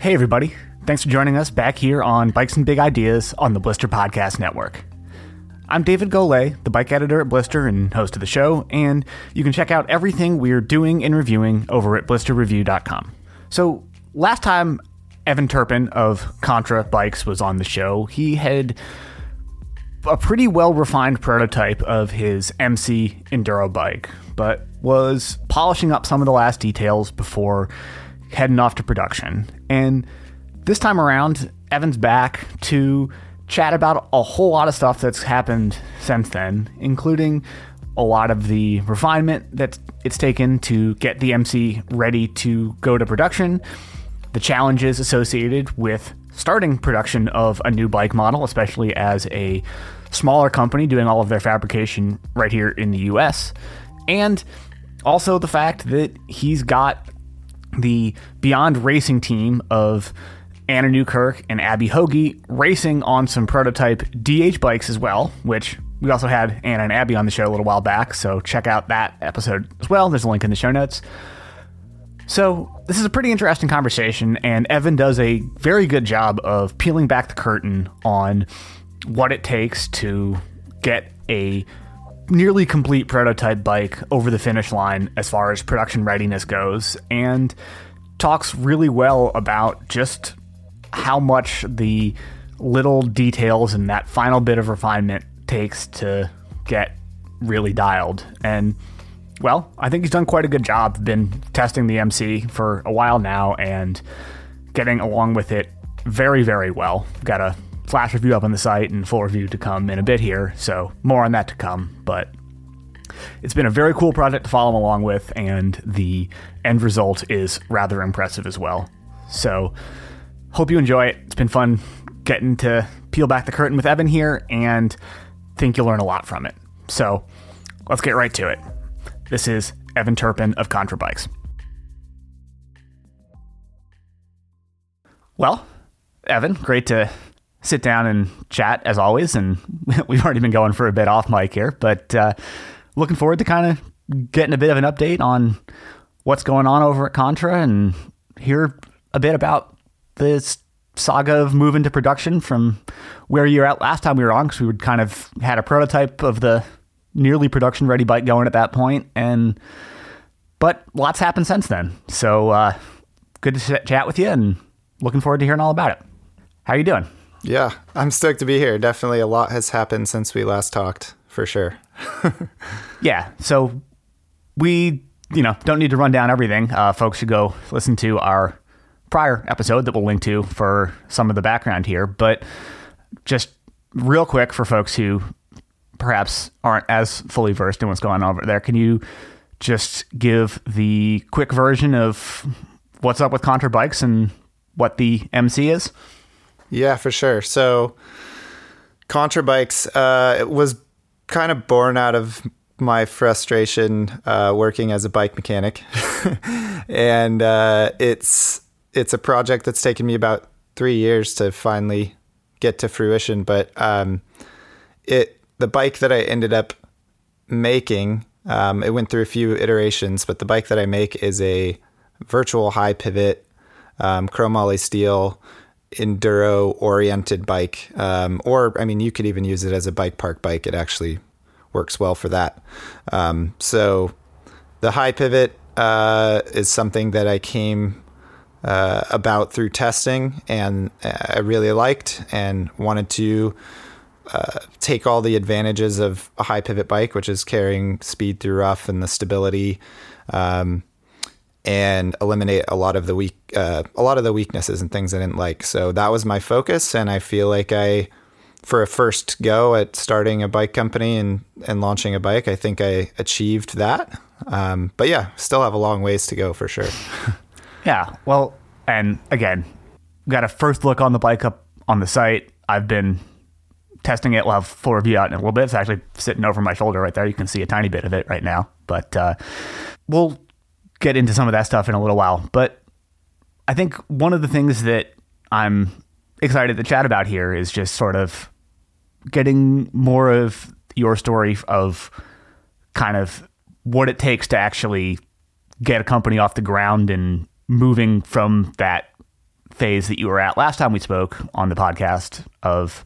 Hey, everybody. Thanks for joining us back here on Bikes and Big Ideas on the Blister Podcast Network. I'm David Golay, the bike editor at Blister and host of the show, and you can check out everything we're doing and reviewing over at blisterreview.com. So, last time Evan Turpen of Contra Bikes was on the show, he had a pretty well refined prototype of his MC Enduro bike, but was polishing up some of the last details before heading off to production. And this time around, Evan's back to chat about a whole lot of stuff that's happened since then, including a lot of the refinement that it's taken to get the MC ready to go to production, the challenges associated with starting production of a new bike model, especially as a smaller company doing all of their fabrication right here in the US, and also the fact that he's got the Beyond Racing team of Anna Newkirk and Abby Hogie racing on some prototype DH bikes as well, which we also had Anna and Abby on the show a little while back, so check out that episode as well. There's a link in the show notes. So, this is a pretty interesting conversation, and Evan does a very good job of peeling back the curtain on what it takes to get a nearly complete prototype bike over the finish line as far as production readiness goes, and talks really well about just how much the little details and that final bit of refinement takes to get really dialed. And well, I think he's done quite a good job. Been testing the MC for a while now and getting along with it very, very well. Got a flash review up on the site and full review to come in a bit here, so more on that to come. But it's been a very cool project to follow along with, and the end result is rather impressive as well. So, hope you enjoy it. It's been fun getting to peel back the curtain with Evan here, and think you'll learn a lot from it. So, let's get right to it. This is Evan Turpen of Contra Bikes. Well, Evan, great to sit down and chat as always. And we've already been going for a bit off mic here, but uh, looking forward to kind of getting a bit of an update on what's going on over at Contra and hear a bit about this saga of moving to production from where you're at last time we were on because we would kind of had a prototype of the nearly production ready bike going at that point and but lots happened since then so uh, good to chat with you and looking forward to hearing all about it how are you doing yeah i'm stoked to be here definitely a lot has happened since we last talked for sure yeah so we you know don't need to run down everything uh, folks should go listen to our prior episode that we'll link to for some of the background here. But just real quick for folks who perhaps aren't as fully versed in what's going on over there, can you just give the quick version of what's up with Contra Bikes and what the MC is? Yeah, for sure. So, Contra Bikes uh, was kind of born out of my frustration uh, working as a bike mechanic, and uh, it's it's a project that's taken me about three years to finally get to fruition. But um, it the bike that I ended up making, um, it went through a few iterations, but the bike that I make is a virtual high pivot um, chromoly steel enduro oriented bike. Um, or I mean, you could even use it as a bike park bike. It actually works well for that. Um, so the high pivot uh, is something that I came uh, about through testing and I really liked and wanted to uh, take all the advantages of a high pivot bike, which is carrying speed through rough and the stability, um, and eliminate a lot of the weak, uh, a lot of the weaknesses and things I didn't like. So that was my focus, and I feel like I, for a first go at starting a bike company and and launching a bike, I think I achieved that. Um, but yeah, still have a long ways to go for sure. Yeah. Well, and again, got a first look on the bike up on the site. I've been testing it. We'll have full review out in a little bit. It's actually sitting over my shoulder right there. You can see a tiny bit of it right now. But uh, we'll get into some of that stuff in a little while. But I think one of the things that I'm excited to chat about here is just sort of getting more of your story of kind of what it takes to actually get a company off the ground and moving from that phase that you were at last time we spoke on the podcast of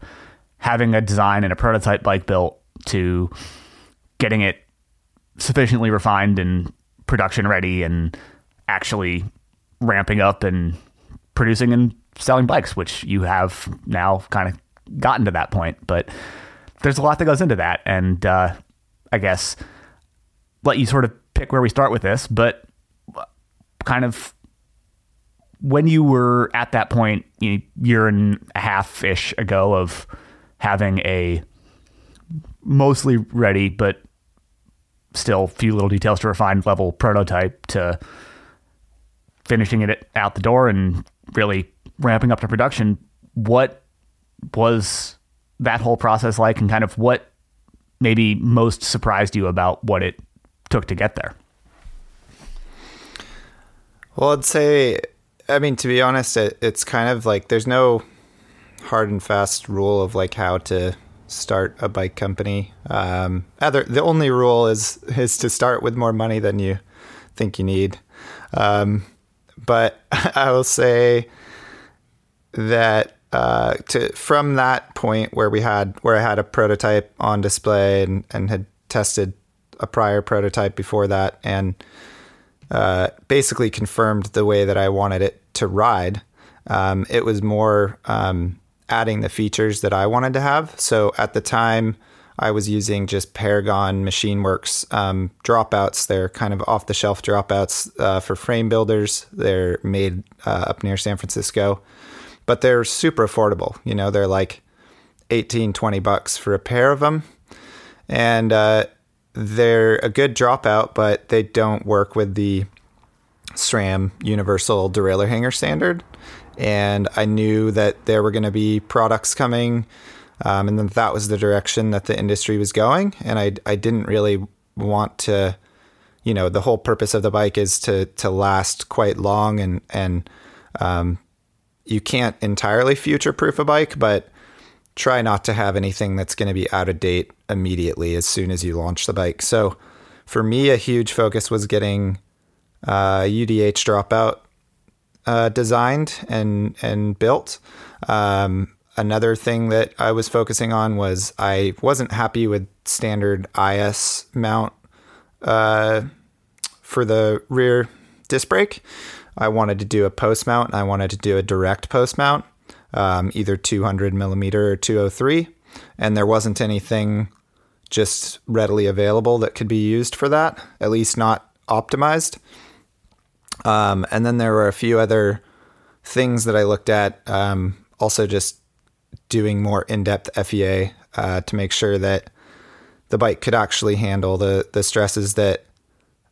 having a design and a prototype bike built to getting it sufficiently refined and production ready and actually ramping up and producing and selling bikes, which you have now kind of gotten to that point. But there's a lot that goes into that. And uh, I guess let you sort of pick where we start with this, but kind of when you were at that point, you know, year and a half ish ago of having a mostly ready, but still few little details to refine level prototype to finishing it out the door and really ramping up to production. What was that whole process like, and kind of what maybe most surprised you about what it took to get there? Well, I'd say, I mean, to be honest, it, it's kind of like there's no hard and fast rule of like how to start a bike company. Um, other, the only rule is is to start with more money than you think you need. Um, but I will say that uh, to from that point where we had where I had a prototype on display and, and had tested a prior prototype before that and uh, basically confirmed the way that I wanted it to ride. Um, it was more um, adding the features that I wanted to have. So at the time, I was using just Paragon MachineWorks um, dropouts. They're kind of off the shelf dropouts uh, for frame builders. They're made uh, up near San Francisco, but they're super affordable. You know, they're like 18, 20 bucks for a pair of them. And uh, they're a good dropout, but they don't work with the SRAM Universal Derailleur Hanger standard. And I knew that there were going to be products coming um, and then that was the direction that the industry was going. And I, I didn't really want to, you know, the whole purpose of the bike is to, to last quite long and, and, um, you can't entirely future proof a bike, but try not to have anything that's going to be out of date immediately as soon as you launch the bike. So for me, a huge focus was getting uh, UDH dropout uh, designed and and built. Um, another thing that I was focusing on was I wasn't happy with standard IS mount uh, for the rear disc brake. I wanted to do a post mount and I wanted to do a direct post mount, um, either 200 millimeter or 203. And there wasn't anything just readily available that could be used for that, at least not optimized. Um, and then there were a few other things that I looked at, um, also just doing more in-depth FEA uh, to make sure that the bike could actually handle the the stresses that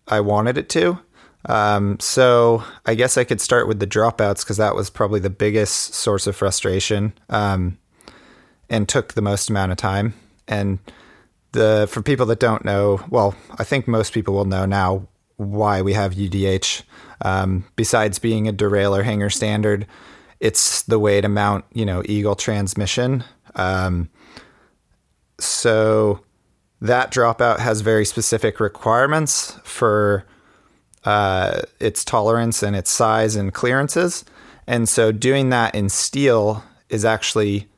I wanted it to. Um, so I guess I could start with the dropouts because that was probably the biggest source of frustration um, and took the most amount of time. And the for people that don't know, well, I think most people will know now why we have UDH. Um, besides being a derailleur hanger standard, it's the way to mount, you know, Eagle transmission. Um, so that dropout has very specific requirements for uh, its tolerance and its size and clearances. And so doing that in steel is actually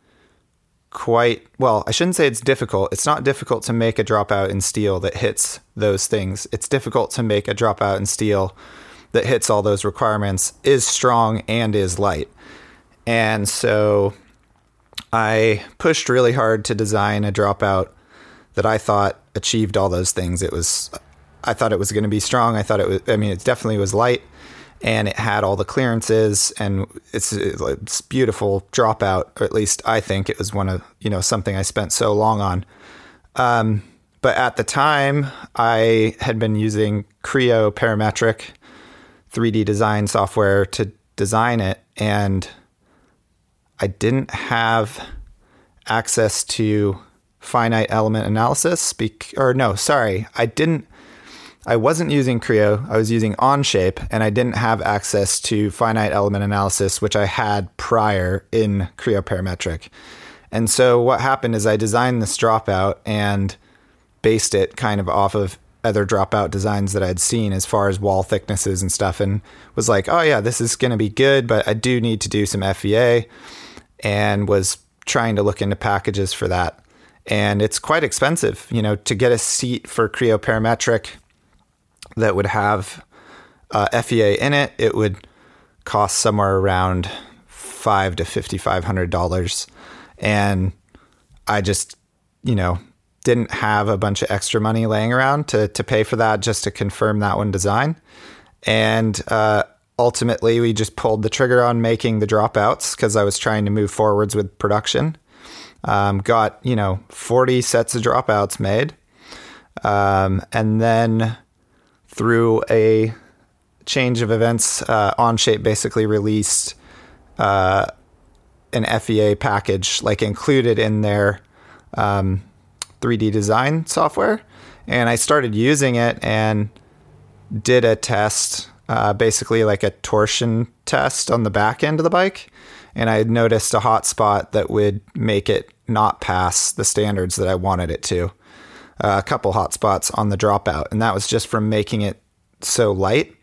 quite well, I shouldn't say it's difficult. It's not difficult to make a dropout in steel that hits those things. It's difficult to make a dropout in steel that hits all those requirements, is strong, and is light. And so I pushed really hard to design a dropout that I thought achieved all those things. It was, I thought it was going to be strong. I thought it was, I mean, it definitely was light and it had all the clearances and it's, it's beautiful dropout, or at least I think it was one of, you know, something I spent so long on. Um, but at the time, I had been using Creo Parametric 3D design software to design it. And I didn't have access to finite element analysis. Bec- or no, sorry, I didn't. I wasn't using Creo. I was using Onshape, and I didn't have access to finite element analysis, which I had prior in Creo Parametric. And so what happened is I designed this dropout and based it kind of off of other dropout designs that I'd seen as far as wall thicknesses and stuff, and was like, oh yeah, this is going to be good, but I do need to do some FEA, and was trying to look into packages for that. And it's quite expensive, you know, to get a seat for Creo Parametric that would have uh, FEA in it. It would cost somewhere around five to fifty five hundred dollars, and I just, you know, didn't have a bunch of extra money laying around to to pay for that just to confirm that one design, and uh, ultimately we just pulled the trigger on making the dropouts because I was trying to move forwards with production. Um, got you know forty sets of dropouts made, um, and then through a change of events, uh, Onshape basically released uh, an FEA package, like included in their um, 3D design software. And I started using it and did a test, uh, basically like a torsion test on the back end of the bike. And I noticed a hot spot that would make it not pass the standards that I wanted it to. Uh, a couple hot spots on the dropout. And that was just from making it so light.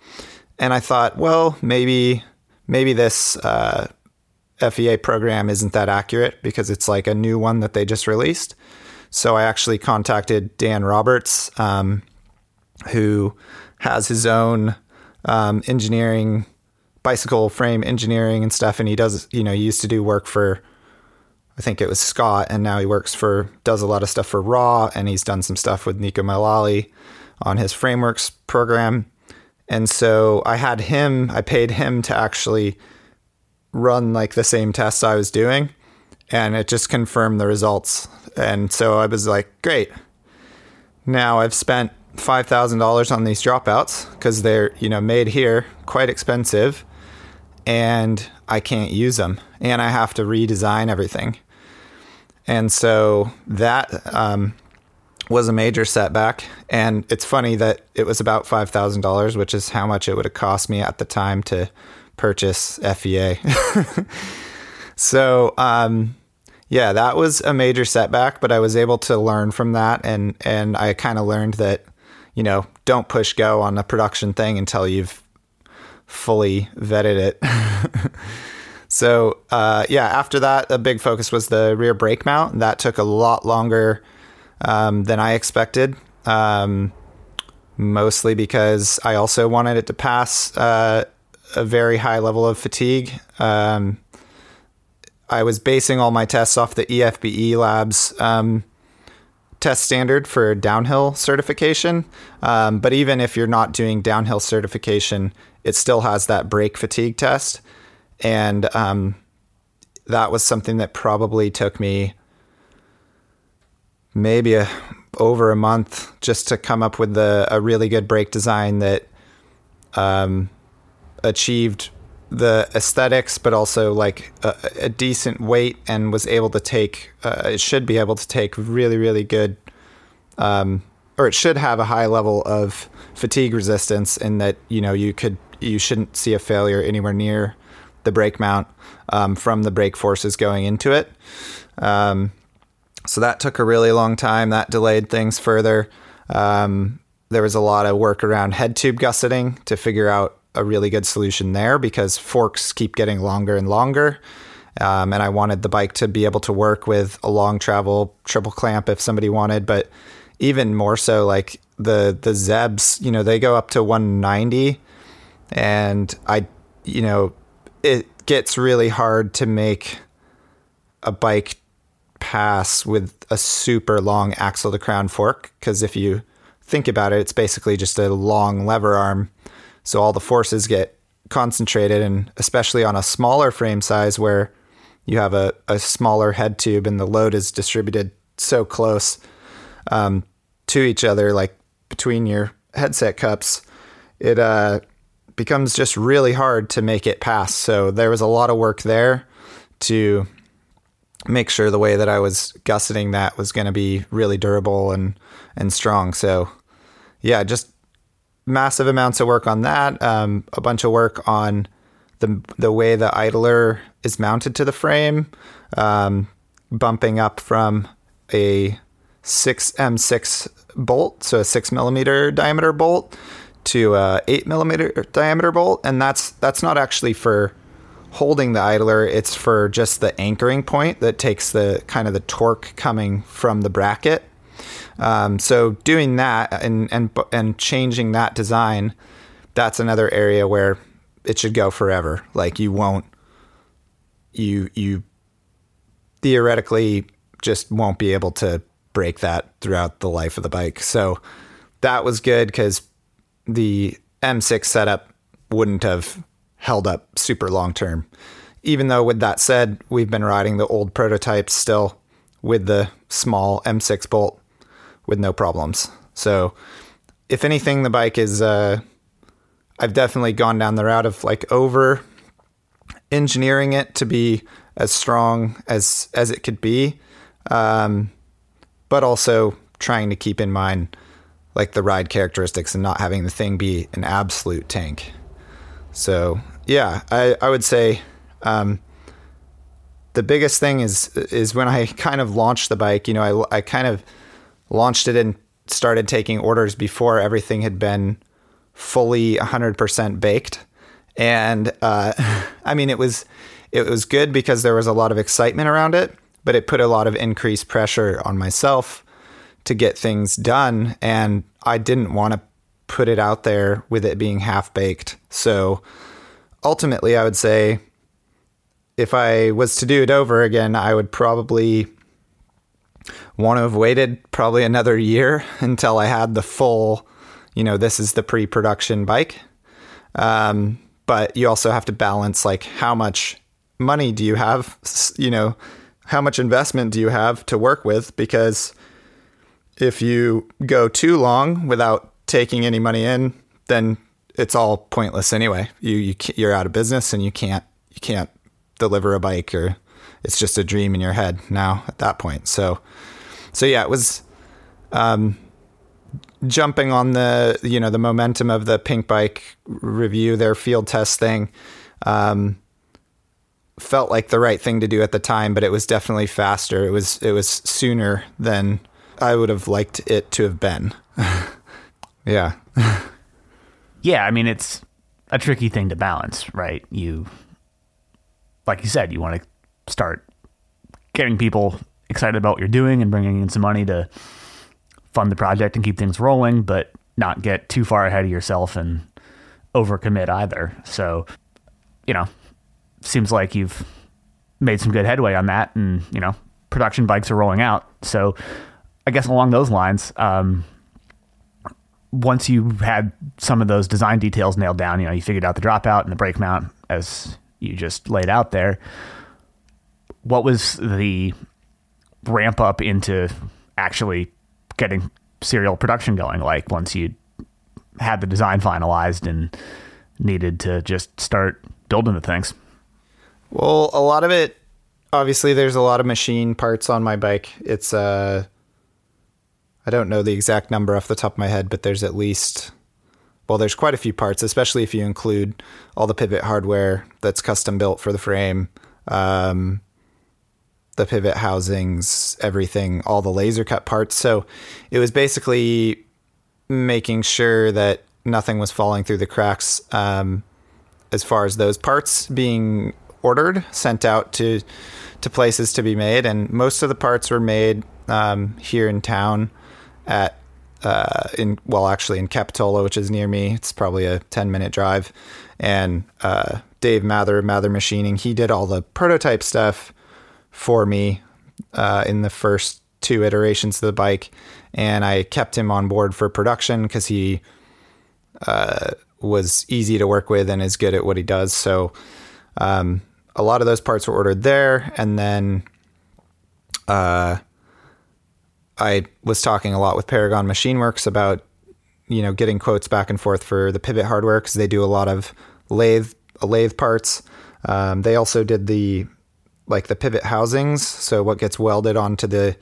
And I thought, well, maybe maybe this uh, FEA program isn't that accurate because it's like a new one that they just released. So I actually contacted Dan Roberts, um, who has his own um, engineering, bicycle frame engineering and stuff. And he does, you know, he used to do work for, I think it was Scott, and now he works for, does a lot of stuff for RAAW, and he's done some stuff with Neko Mulally on his frameworks program. And so I had him, I paid him to actually run like the same tests I was doing, and it just confirmed the results. And so I was like, great. Now I've spent five thousand dollars on these dropouts because they're you know made here, quite expensive, and I can't use them, and I have to redesign everything. And so that um, was a major setback. And it's funny that it was about five thousand dollars, which is how much it would have cost me at the time to purchase FEA. so, um, yeah, that was a major setback, but I was able to learn from that, and and I kind of learned that, you know, don't push go on a production thing until you've fully vetted it. so, uh, yeah, after that, a big focus was the rear brake mount. That took a lot longer um, than I expected. Um, mostly because I also wanted it to pass uh, a very high level of fatigue. Um, I was basing all my tests off the EFBE Labs um, test standard for downhill certification. Um, but even if you're not doing downhill certification, it still has that brake fatigue test. And um, that was something that probably took me maybe a, over a month just to come up with a really good brake design that um, achieved the aesthetics, but also like a, a, decent weight and was able to take, uh, it should be able to take really, really good, um, or it should have a high level of fatigue resistance in that, you know, you could, you shouldn't see a failure anywhere near the brake mount um, from the brake forces going into it. Um, so that took a really long time. That delayed things further. Um, there was a lot of work around head tube gusseting to figure out a really good solution there because forks keep getting longer and longer. Um, and I wanted the bike to be able to work with a long travel triple clamp if somebody wanted, but even more so, like the the Zebs, you know, they go up to 190, and I, you know, it gets really hard to make a bike pass with a super long axle to crown fork because if you think about it, it's basically just a long lever arm. So all the forces get concentrated, and especially on a smaller frame size where you have a, a smaller head tube and the load is distributed so close um, to each other, like between your headset cups, it uh, becomes just really hard to make it pass. So there was a lot of work there to make sure the way that I was gusseting that was going to be really durable and and strong. So yeah, just massive amounts of work on that. Um, a bunch of work on the the way the idler is mounted to the frame, um, bumping up from a six M6 bolt, so a six millimeter diameter bolt, to a eight millimeter diameter bolt, and that's that's not actually for holding the idler. It's for just the anchoring point that takes the kind of the torque coming from the bracket. Um, so doing that and and and changing that design, that's another area where it should go forever. Like you won't you you theoretically just won't be able to break that throughout the life of the bike. So that was good because the M6 setup wouldn't have held up super long term. Even though, with that said, we've been riding the old prototypes still with the small M6 bolt with no problems. So, if anything, the bike is, uh, I've definitely gone down the route of like over engineering it to be as strong as as it could be, um, but also trying to keep in mind like the ride characteristics and not having the thing be an absolute tank. So yeah, I, I would say um, the biggest thing is is when I kind of launched the bike. You know, I I kind of launched it and started taking orders before everything had been fully 100% baked. And uh, I mean, it was it was good because there was a lot of excitement around it, but it put a lot of increased pressure on myself to get things done, and I didn't want to put it out there with it being half baked. So ultimately, I would say if I was to do it over again, I would probably want to have waited probably another year until I had the full, you know, this is the pre production bike. Um, but you also have to balance like how much money do you have, you know, how much investment do you have to work with? Because if you go too long without taking any money in, then it's all pointless anyway. You, you you're out of business and you can't you can't deliver a bike or it's just a dream in your head now at that point. So so yeah, it was um, jumping on the you know the momentum of the Pinkbike review, their field test thing. Um, felt like the right thing to do at the time, but it was definitely faster. It was it was sooner than I would have liked it to have been. yeah. yeah, I mean it's a tricky thing to balance, right? You like you said, you want to start getting people excited about what you're doing and bringing in some money to fund the project and keep things rolling, but not get too far ahead of yourself and overcommit either. So, you know, seems like you've made some good headway on that and, you know, production bikes are rolling out. So, I guess along those lines, um, once you had some of those design details nailed down, you know, you figured out the dropout and the brake mount as you just laid out there. What was the ramp up into actually getting serial production going like once you had the design finalized and needed to just start building the things? Well, a lot of it obviously there's a lot of machine parts on my bike. It's uh I don't know the exact number off the top of my head, but there's at least, well, there's quite a few parts, especially if you include all the pivot hardware that's custom built for the frame, um, the pivot housings, everything, all the laser cut parts. So it was basically making sure that nothing was falling through the cracks um, as far as those parts being ordered, sent out to to places to be made, and most of the parts were made um, here in town at uh, in well, actually in Capitola, which is near me. It's probably a ten minute drive. And uh, Dave Mather, Mather Machining, he did all the prototype stuff for me uh, in the first two iterations of the bike, and I kept him on board for production because he uh, was easy to work with and is good at what he does. So um, a lot of those parts were ordered there, and then uh, I was talking a lot with Paragon Machine Works about you know getting quotes back and forth for the pivot hardware because they do a lot of lathe lathe parts. Um, they also did the like the pivot housings, so what gets welded onto the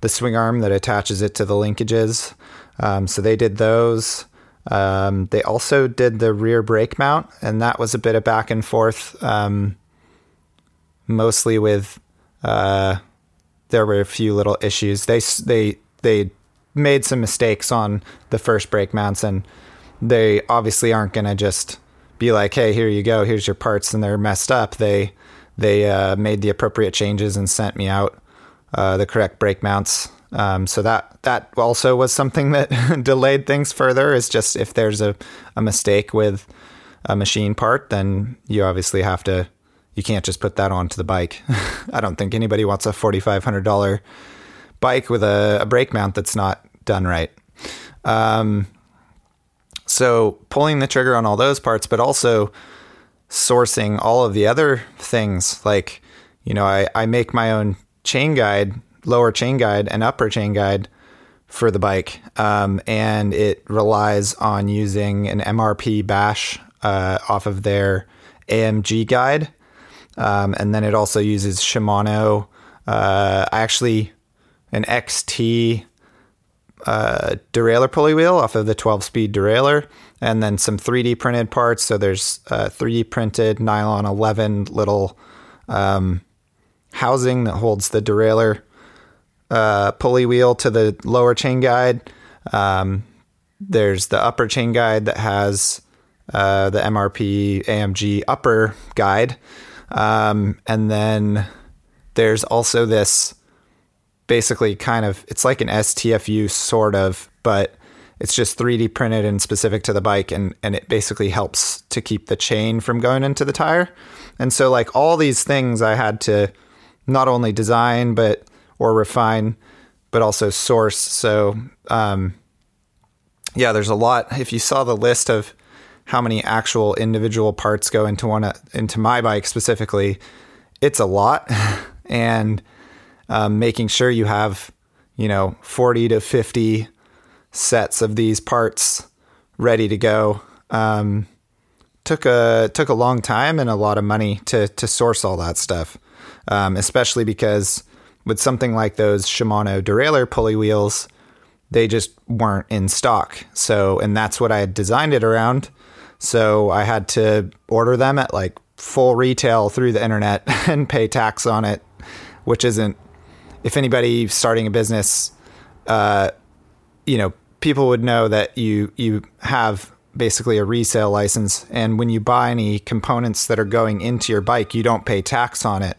the swing arm that attaches it to the linkages. Um, so they did those. Um, they also did the rear brake mount, and that was a bit of back and forth, um, mostly with uh, there were a few little issues. They they they made some mistakes on the first brake mounts, and they obviously aren't going to just be like, "Hey, here you go. Here's your parts," and they're messed up. They they uh, made the appropriate changes and sent me out uh, the correct brake mounts. Um, so that that also was something that delayed things further. Is just if there's a, a mistake with a machine part, then you obviously have to. You can't just put that onto the bike. I don't think anybody wants a forty five hundred dollar bike with a, a, brake mount that's not done right. Um, so pulling the trigger on all those parts, but also sourcing all of the other things. Like, you know, I, I make my own chain guide, lower chain guide, and upper chain guide for the bike. Um, and it relies on using an MRP bash uh, off of their AMG guide. Um, and then it also uses Shimano. Uh, actually, an XT uh, derailleur pulley wheel off of the 12 speed derailleur, and then some 3D printed parts. So there's 3D printed nylon 11 little um, housing that holds the derailleur uh, pulley wheel to the lower chain guide. Um, there's the upper chain guide that has uh, the MRP AMG upper guide. Um, and then there's also this basically kind of, it's like an STFU sort of, but it's just 3D printed and specific to the bike. And, and it basically helps to keep the chain from going into the tire. And so, like, all these things I had to not only design, but, or refine, but also source. So, um, yeah, there's a lot. If you saw the list of how many actual individual parts go into one into my bike specifically, it's a lot, and um, making sure you have you know 40 to 50 sets of these parts ready to go um, took a took a long time and a lot of money to to source all that stuff, um, especially because with something like those Shimano derailleur pulley wheels, they just weren't in stock. So, and that's what I had designed it around. So I had to order them at like full retail through the internet and pay tax on it, which isn't, if anybody starting a business, uh, you know, people would know that you, you have basically a resale license. And when you buy any components that are going into your bike, you don't pay tax on it.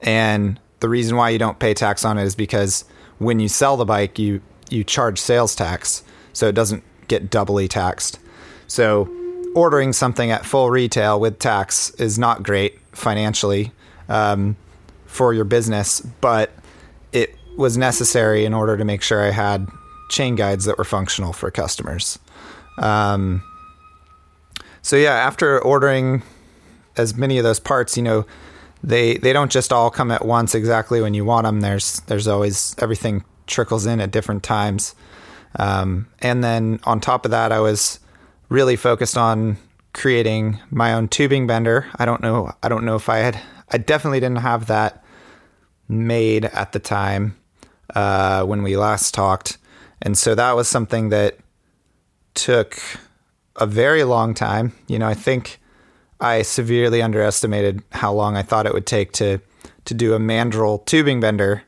And the reason why you don't pay tax on it is because when you sell the bike, you, you charge sales tax. So it doesn't get doubly taxed. So ordering something at full retail with tax is not great financially um, for your business, but it was necessary in order to make sure I had chain guides that were functional for customers. Um, so yeah, after ordering as many of those parts, you know, they they don't just all come at once exactly when you want them. There's there's always everything trickles in at different times. Um, and then on top of that, I was really focused on creating my own tubing bender. I don't know. I don't know if I had. I definitely didn't have that made at the time uh, when we last talked, and so that was something that took a very long time. You know, I think I severely underestimated how long I thought it would take to to do a mandrel tubing bender,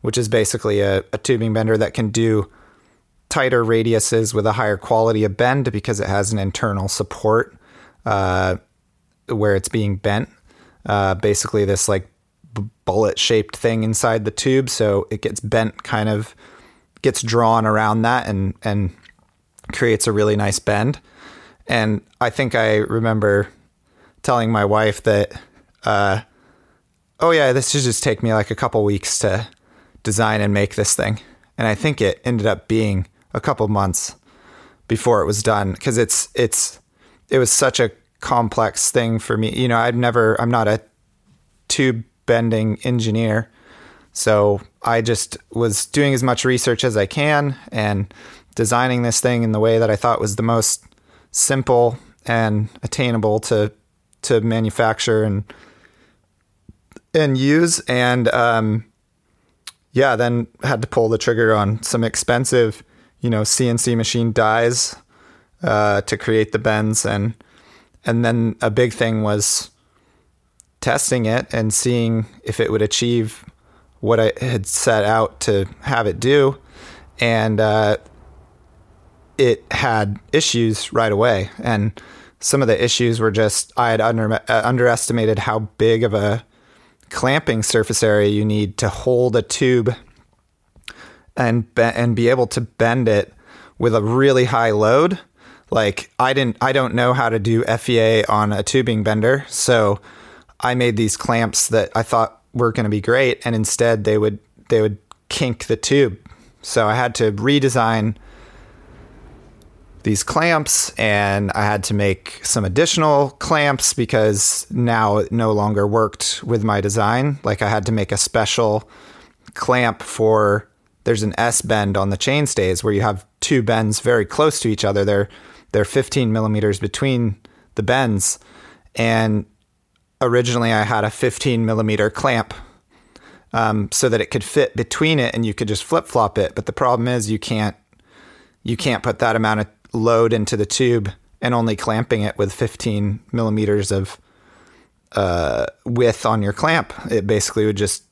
which is basically a, a tubing bender that can do tighter radiuses with a higher quality of bend because it has an internal support uh, where it's being bent. Uh, basically, this like bullet shaped thing inside the tube, so it gets bent, kind of gets drawn around that, and and creates a really nice bend. And I think I remember telling my wife that, uh, oh yeah, this should just take me like a couple weeks to design and make this thing. And I think it ended up being a couple months before it was done because it's it's it was such a complex thing for me. You know, I've never I'm not a tube bending engineer. So I just was doing as much research as I can and designing this thing in the way that I thought was the most simple and attainable to to manufacture and and use. And um, yeah then had to pull the trigger on some expensive you know CNC machine dies uh, to create the bends. And and then a big thing was testing it and seeing if it would achieve what I had set out to have it do, and uh, it had issues right away. And some of the issues were just I had under, uh, underestimated how big of a clamping surface area you need to hold a tube and be- and be able to bend it with a really high load. Like I didn't I don't know how to do FEA on a tubing bender, so I made these clamps that I thought were going to be great and instead they would they would kink the tube. So I had to redesign these clamps and I had to make some additional clamps because now it no longer worked with my design. Like I had to make a special clamp for there's an S bend on the chain stays where you have two bends very close to each other. They're they're 15 millimeters between the bends, and originally I had a 15 millimeter clamp um, so that it could fit between it and you could just flip flop it. But the problem is you can't you can't put that amount of load into the tube and only clamping it with 15 millimeters of uh, width on your clamp. It basically would just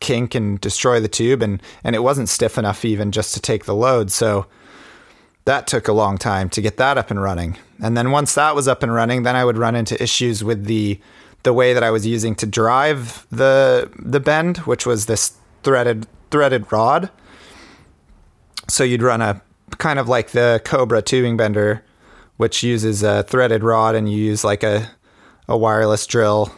kink and destroy the tube, and and it wasn't stiff enough even just to take the load. So that took a long time to get that up and running. And then once that was up and running, then I would run into issues with the the way that I was using to drive the the bend, which was this threaded threaded rod. So you'd run a kind of like the Cobra tubing bender, which uses a threaded rod, and you use like a a wireless drill,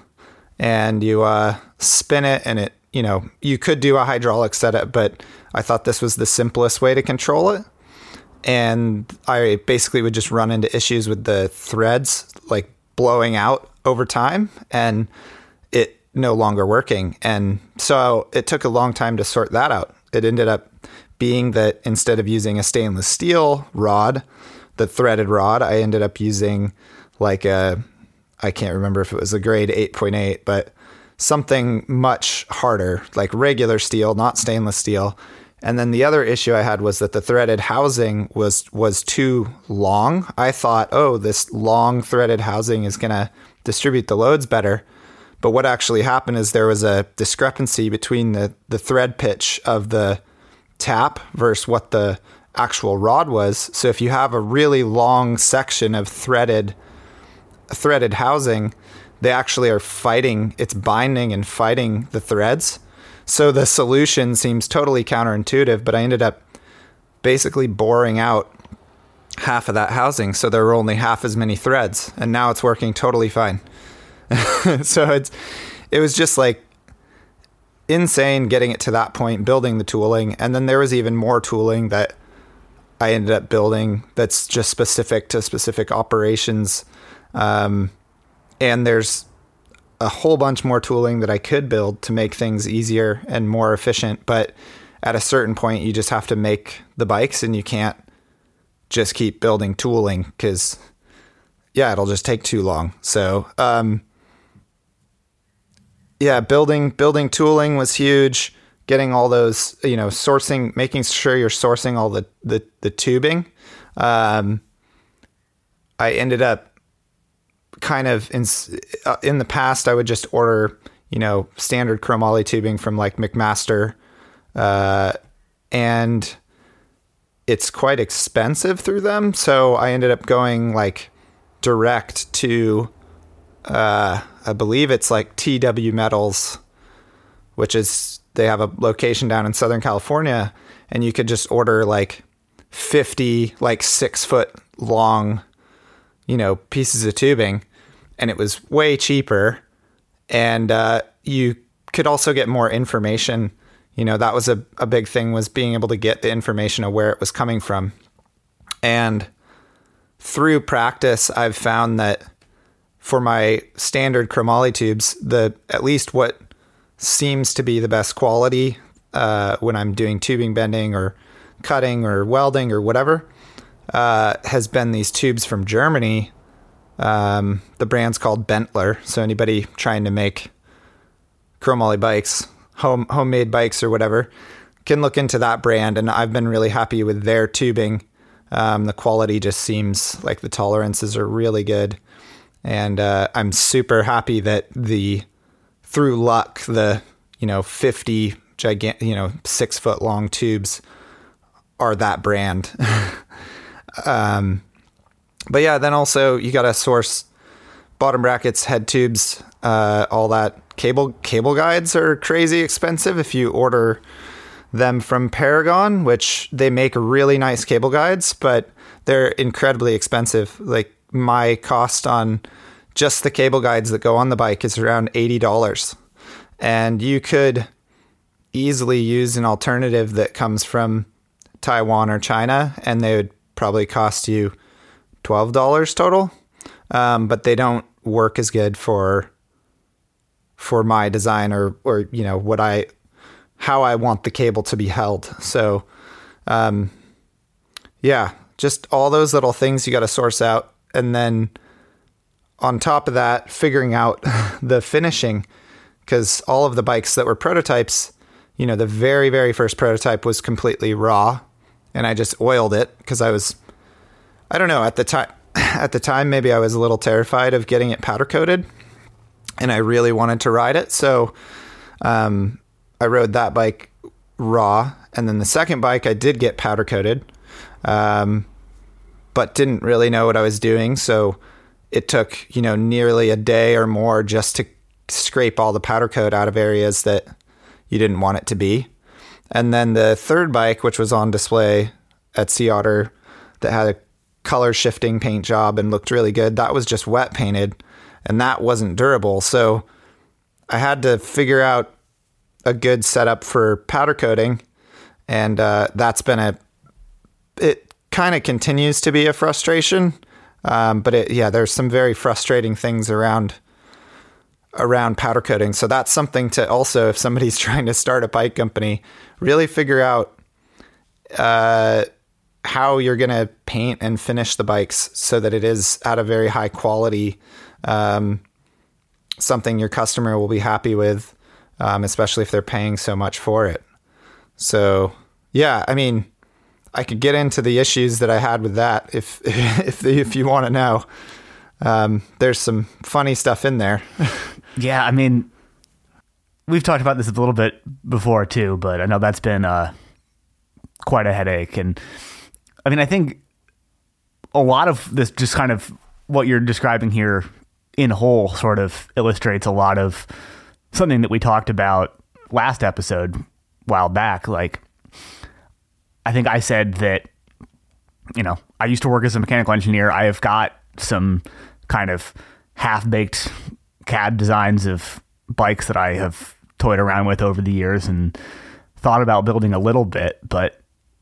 and you uh, spin it, and it you know you could do a hydraulic setup, but I thought this was the simplest way to control it. And I basically would just run into issues with the threads like blowing out over time and it no longer working. And so it took a long time to sort that out. It ended up being that instead of using a stainless steel rod, the threaded rod, I ended up using like a, I can't remember if it was a grade 8.8, but something much harder, like regular steel, not stainless steel. And then the other issue I had was that the threaded housing was was too long. I thought, oh, this long threaded housing is to distribute the loads better. But what actually happened is there was a discrepancy between the, the thread pitch of the tap versus what the actual rod was. So if you have a really long section of threaded threaded housing, they actually are fighting, it's binding and fighting the threads. So the solution seems totally counterintuitive, but I ended up basically boring out half of that housing. So there were only half as many threads, and now it's working totally fine. so it's, it was just like insane getting it to that point, building the tooling. And then there was even more tooling that I ended up building that's just specific to specific operations. Um, and there's a whole bunch more tooling that I could build to make things easier and more efficient. But at a certain point, you just have to make the bikes and you can't just keep building tooling because, yeah, it'll just take too long. So, um, yeah, building building tooling was huge. Getting all those, you know, sourcing, making sure you're sourcing all the the, the tubing. Um, I ended up kind of in uh, in the past, I would just order, you know, standard chromoly tubing from like McMaster, uh, and it's quite expensive through them. So I ended up going like direct to, uh, I believe it's like TW Metals, which is they have a location down in Southern California, and you could just order like fifty like six foot long you know, pieces of tubing, and it was way cheaper. And uh, you could also get more information. You know, that was a, a big thing was being able to get the information of where it was coming from. And through practice, I've found that for my standard chromoly tubes, the at least what seems to be the best quality uh, when I'm doing tubing bending or cutting or welding or whatever uh, has been these tubes from Germany. Um, the brand's called Benteler. So anybody trying to make chromoly bikes, home homemade bikes or whatever, can look into that brand. And I've been really happy with their tubing. Um, the quality just seems like the tolerances are really good, and uh, I'm super happy that the through luck the you know 50 gigant, you know, six foot long tubes are that brand. um, but yeah, then also you got to source bottom brackets, head tubes, uh, all that. Cable cable guides are crazy expensive if you order them from Paragon, which they make really nice cable guides, but they're incredibly expensive. Like my cost on just the cable guides that go on the bike is around $80. And you could easily use an alternative that comes from Taiwan or China, and they would probably cost you $12 total. Um, but they don't work as good for for my design or or you know what I how I want the cable to be held. So um, yeah, just all those little things you got to source out. And then on top of that figuring out the finishing because all of the bikes that were prototypes you know the very very first prototype was completely raw. And i just oiled it because i was i don't know at the time at the time maybe i was a little terrified of getting it powder coated and i really wanted to ride it so um, i rode that bike raw and then the second bike i did get powder coated um, but didn't really know what I was doing. So it took, you know, nearly a day or more just to scrape all the powder coat out of areas that you didn't want it to be. And then the third bike, which was on display at Sea Otter, that had a color shifting paint job and looked really good, that was just wet painted and that wasn't durable. So I had to figure out a good setup for powder coating. And uh, that's been a, it kind of continues to be a frustration. Um, but it, yeah, there's some very frustrating things around around powder coating. So that's something to also, if somebody's trying to start a bike company, really figure out uh, how you're going to paint and finish the bikes so that it is at a very high quality, um, something your customer will be happy with, um, especially if they're paying so much for it. So yeah, I mean, I could get into the issues that I had with that if if if you want to know. Um, there's some funny stuff in there. yeah, I mean, we've talked about this a little bit before too, but I know that's been uh, quite a headache. And I mean, I think a lot of this, just kind of what you're describing here in whole, sort of illustrates a lot of something that we talked about last episode, while back, like I think I said that, you know, I used to work as a mechanical engineer. I have got some kind of half baked CAD designs of bikes that I have toyed around with over the years and thought about building a little bit, but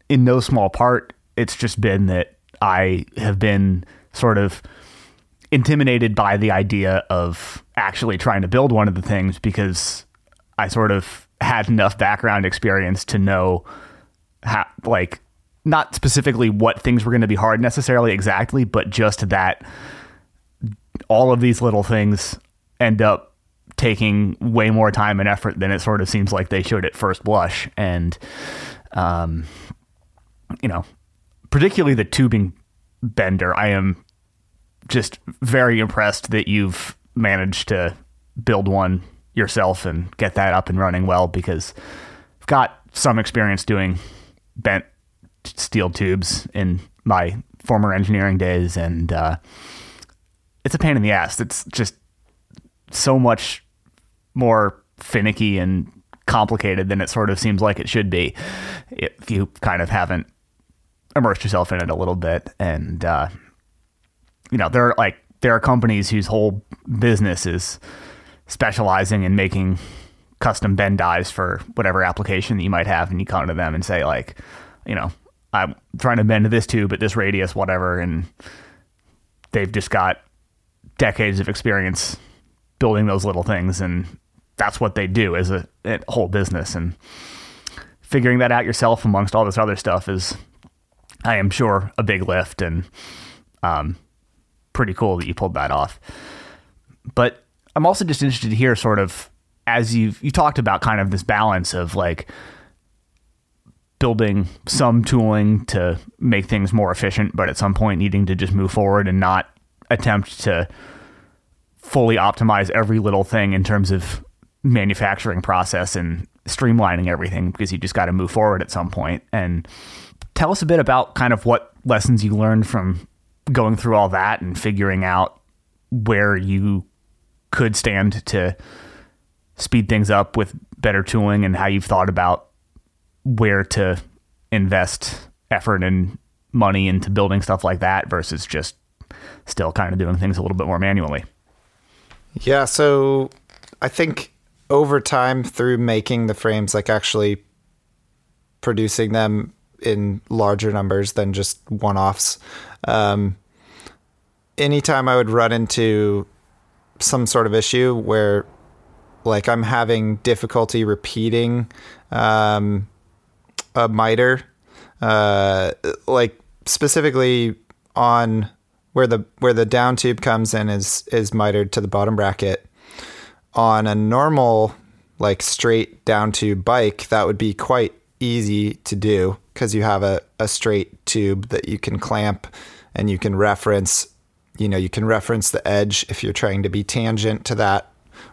in no small part, it's just been that I have been sort of intimidated by the idea of actually trying to build one of the things because I sort of had enough background experience to know how like not specifically what things were going to be hard necessarily exactly, but just that all of these little things end up taking way more time and effort than it sort of seems like they should at first blush. And, um, you know, particularly the tubing bender, I am just very impressed that you've managed to build one yourself and get that up and running well because I've got some experience doing bent steel tubes in my former engineering days, and uh, it's a pain in the ass. It's just so much more finicky and complicated than it sort of seems like it should be if you kind of haven't immersed yourself in it a little bit. And uh, you know, there are like there are companies whose whole business is specializing in making custom bend dies for whatever application that you might have, and you come to them and say like, you know, I'm trying to bend this tube at this radius, whatever, and they've just got decades of experience building those little things, and that's what they do as a, a whole business. And figuring that out yourself amongst all this other stuff is, I am sure, a big lift and um, pretty cool that you pulled that off. But I'm also just interested to hear sort of as you've you talked about kind of this balance of like building some tooling to make things more efficient, but at some point needing to just move forward and not attempt to fully optimize every little thing in terms of manufacturing process and streamlining everything because you just got to move forward at some point. And tell us a bit about kind of what lessons you learned from going through all that and figuring out where you could stand to speed things up with better tooling and how you've thought about where to invest effort and money into building stuff like that versus just still kind of doing things a little bit more manually. Yeah, so I think over time through making the frames, like actually producing them in larger numbers than just one offs, um, anytime I would run into some sort of issue where like I'm having difficulty repeating um, a miter, uh, like specifically on where the where the down tube comes in is is mitered to the bottom bracket. On a normal like straight down tube bike, that would be quite easy to do because you have a, a straight tube that you can clamp and you can reference you know you can reference the edge if you're trying to be tangent to that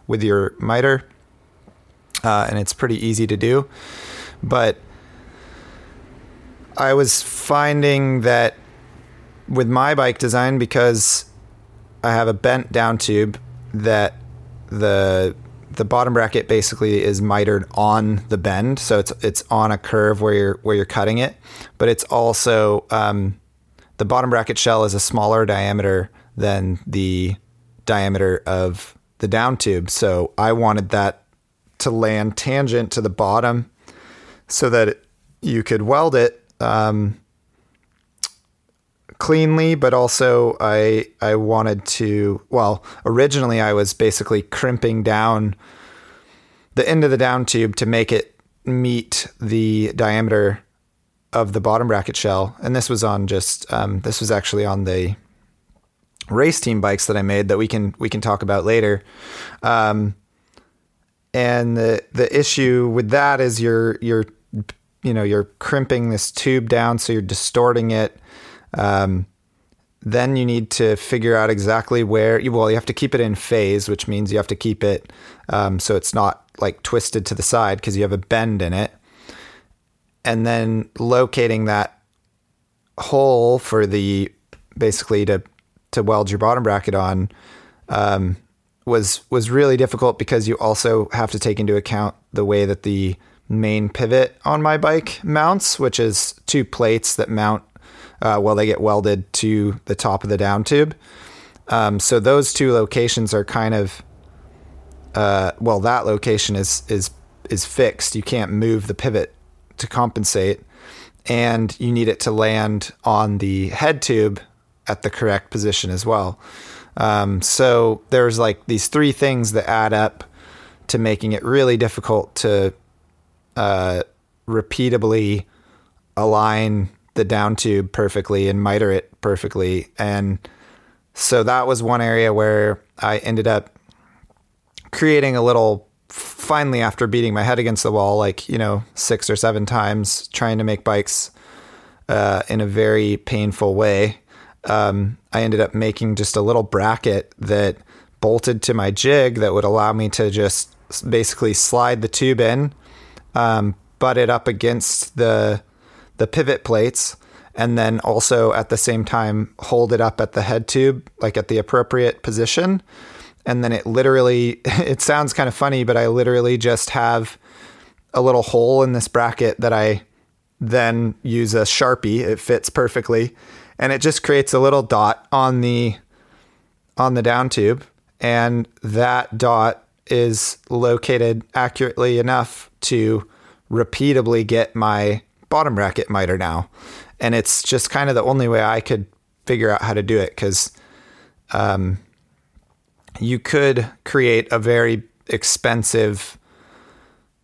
with your miter uh, and it's pretty easy to do. But i was finding that with my bike design because i have a bent down tube that the the bottom bracket basically is mitered on the bend so it's it's on a curve where you're where you're cutting it but it's also um, the bottom bracket shell is a smaller diameter than the diameter of the down tube. So I wanted that to land tangent to the bottom so that you could weld it um, cleanly, but also I I wanted to well originally I was basically crimping down the end of the down tube to make it meet the diameter of the bottom bracket shell, and this was on just um, this was actually on the race team bikes that I made that we can we can talk about later. Um, and the the issue with that is you're you're you know you're crimping this tube down, so you're distorting it. Um, then you need to figure out exactly where. You well, you have to keep it in phase, which means you have to keep it um, so it's not like twisted to the side because you have a bend in it and then locating that hole for the basically to to weld your bottom bracket on um, was was really difficult because you also have to take into account the way that the main pivot on my bike mounts, which is two plates that mount uh, well they get welded to the top of the down tube. Um, so those two locations are kind of uh, well that location is is is fixed. You can't move the pivot to compensate, and you need it to land on the head tube at the correct position as well. Um, so there's like these three things that add up to making it really difficult to uh, repeatably align the down tube perfectly and miter it perfectly. And so that was one area where I ended up creating a little finally after beating my head against the wall like you know six or seven times trying to make bikes uh, in a very painful way um, i ended up making just a little bracket that bolted to my jig that would allow me to just basically slide the tube in um, butt it up against the the pivot plates and then also at the same time hold it up at the head tube like at the appropriate position. And then it literally it sounds kind of funny but i literally just have a little hole in this bracket that i then use a sharpie. It fits perfectly. And it just creates a little dot on the on the down tube. And that dot is located accurately enough to repeatably get my bottom bracket miter now and it's just kind of the only way i could figure out how to do it because um, you could create a very expensive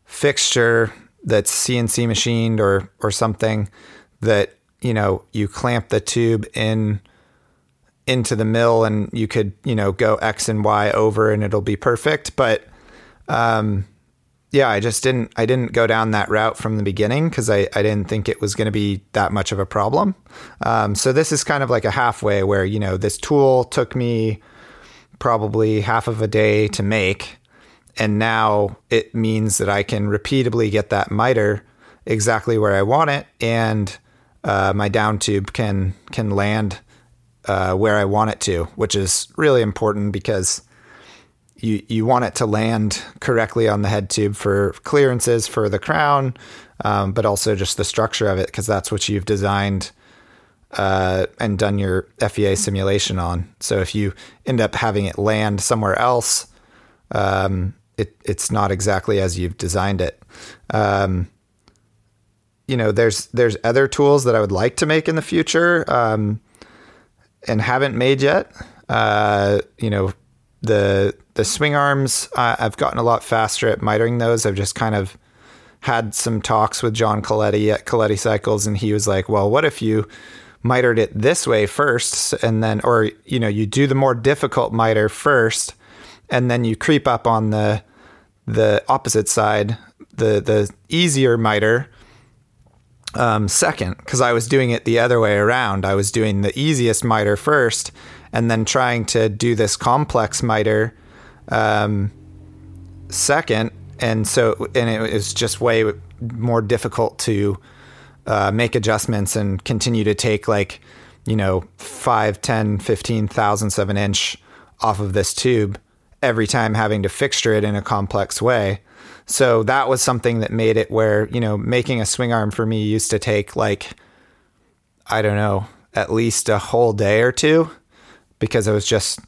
fixture that's CNC machined or or something that you know you clamp the tube in into the mill and you could you know go X and Y over and it'll be perfect. But um, yeah, I just didn't I didn't go down that route from the beginning because I, I didn't think it was going to be that much of a problem. Um, so this is kind of like a halfway where you know this tool took me probably half of a day to make. and now it means that I can repeatably get that miter exactly where I want it, and uh, my down tube can can land uh, where I want it to, which is really important because you you want it to land correctly on the head tube for clearances for the crown, um, but also just the structure of it because that's what you've designed uh, and done your FEA simulation on. So if you end up having it land somewhere else, um, it it's not exactly as you've designed it. Um, you know, there's there's other tools that I would like to make in the future um, and haven't made yet. Uh, you know, the the swing arms uh, I've gotten a lot faster at mitering those. I've just kind of had some talks with John Caletti at Caletti Cycles, and he was like, "Well, what if you mitered it this way first, and then, or you know, you do the more difficult miter first, and then you creep up on the the opposite side, the the easier miter." Um, second, because I was doing it the other way around. I was doing the easiest miter first, and then trying to do this complex miter um, second, and so and it was just way more difficult to uh, make adjustments and continue to take like you know 5 10 15 thousandths of an inch off of this tube every time having to fixture it in a complex way. So that was something that made it where you know making a swing arm for me used to take like i don't know at least a whole day or two because it was just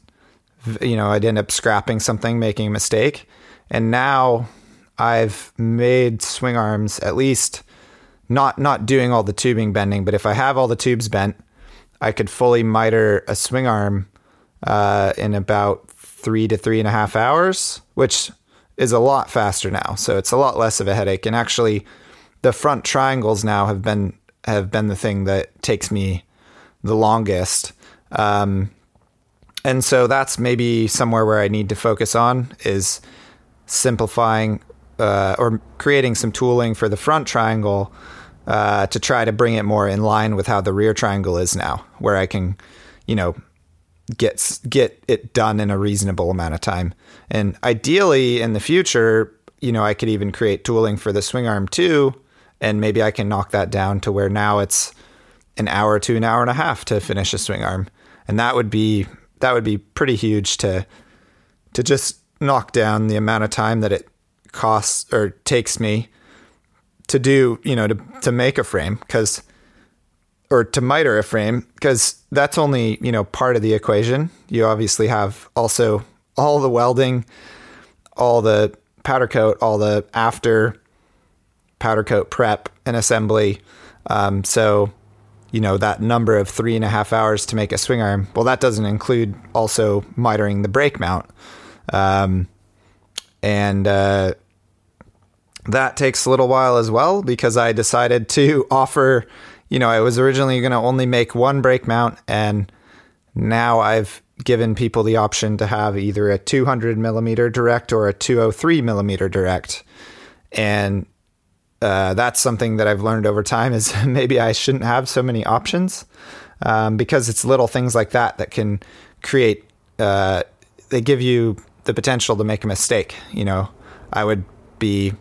you know, I'd end up scrapping something, making a mistake. And now I've made swing arms at least not not doing all the tubing bending, but if I have all the tubes bent, I could fully miter a swing arm uh, in about three to three and a half hours, which is a lot faster now. So it's a lot less of a headache. And actually, the front triangles now have been have been the thing that takes me the longest. Um, and so that's maybe somewhere where I need to focus on is simplifying uh, or creating some tooling for the front triangle uh, to try to bring it more in line with how the rear triangle is now, where I can, you know, get get it done in a reasonable amount of time. And ideally, in the future, you know, I could even create tooling for the swing arm too, and maybe I can knock that down to where now it's an hour to an hour and a half to finish a swing arm, and that would be that would be pretty huge to to just knock down the amount of time that it costs or takes me to do, you know, to to make a frame because or to miter a frame because that's only, you know, part of the equation. You obviously have also all the welding, all the powder coat, all the after powder coat prep and assembly. Um, so you know that number of three and a half hours to make a swing arm. Well, that doesn't include also mitering the brake mount, um, and uh, that takes a little while as well because I decided to offer. You know, I was originally going to only make one brake mount, and now I've given people the option to have either a 200 millimeter direct or a 203 millimeter direct, and uh, that's something that I've learned over time is maybe I shouldn't have so many options um, because it's little things like that that can create, uh, they give you the potential to make a mistake. You know, I would be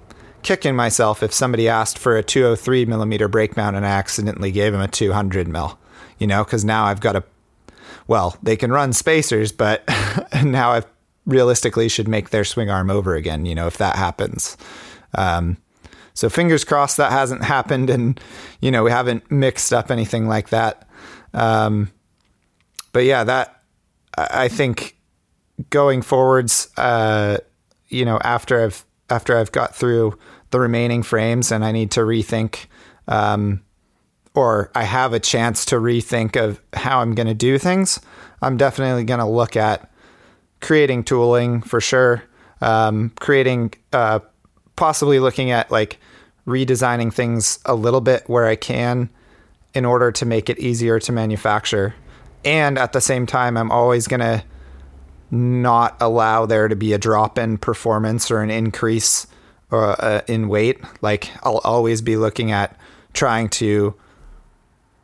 kicking myself if somebody asked for a 203 millimeter brake mount and I accidentally gave him a 200 mil, you know, because now I've got a, well, they can run spacers, but now I realistically should make their swing arm over again, you know, if that happens. Um, so fingers crossed that hasn't happened, and you know we haven't mixed up anything like that. Um, but yeah, that I think going forwards, uh, you know, after I've after I've got through the remaining frames, and I need to rethink, um, or I have a chance to rethink of how I'm going to do things. I'm definitely going to look at creating tooling for sure, um, creating uh, possibly looking at like redesigning things a little bit where I can in order to make it easier to manufacture. And at the same time, I'm always going to not allow there to be a drop in performance or an increase uh, uh, in weight. Like, I'll always be looking at trying to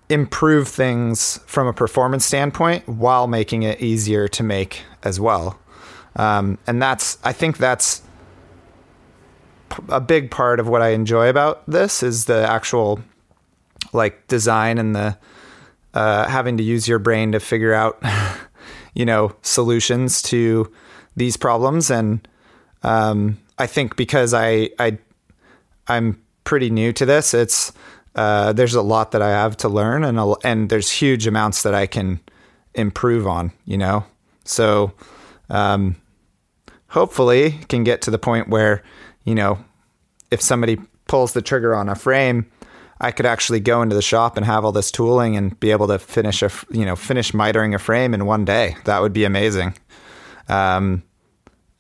improve things from a performance standpoint while making it easier to make as well. Um, and that's, I think that's a big part of what I enjoy about this is the actual like design and the uh, having to use your brain to figure out, you know, solutions to these problems. And um, I think because I I I'm pretty new to this, it's uh, there's a lot that I have to learn, and a, and there's huge amounts that I can improve on. You know, so um, hopefully can get to the point where you know if somebody pulls the trigger on a frame I could actually go into the shop and have all this tooling and be able to finish a you know finish mitering a frame in one day. That would be amazing, um,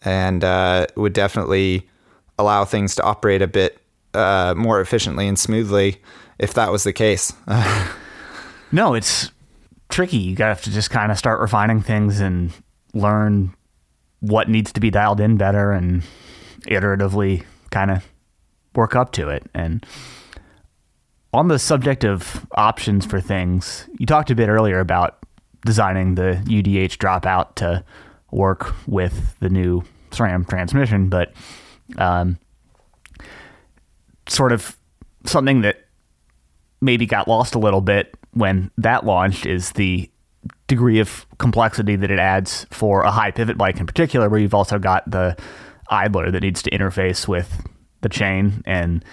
and uh, would definitely allow things to operate a bit uh, more efficiently and smoothly if that was the case. no, it's tricky. You got to just kind of start refining things and learn what needs to be dialed in better and iteratively kind of work up to it. And on the subject of options for things, you talked a bit earlier about designing the UDH dropout to work with the new SRAM transmission, but um, sort of something that maybe got lost a little bit when that launched is the degree of complexity that it adds for a high pivot bike in particular, where you've also got the idler that needs to interface with the chain and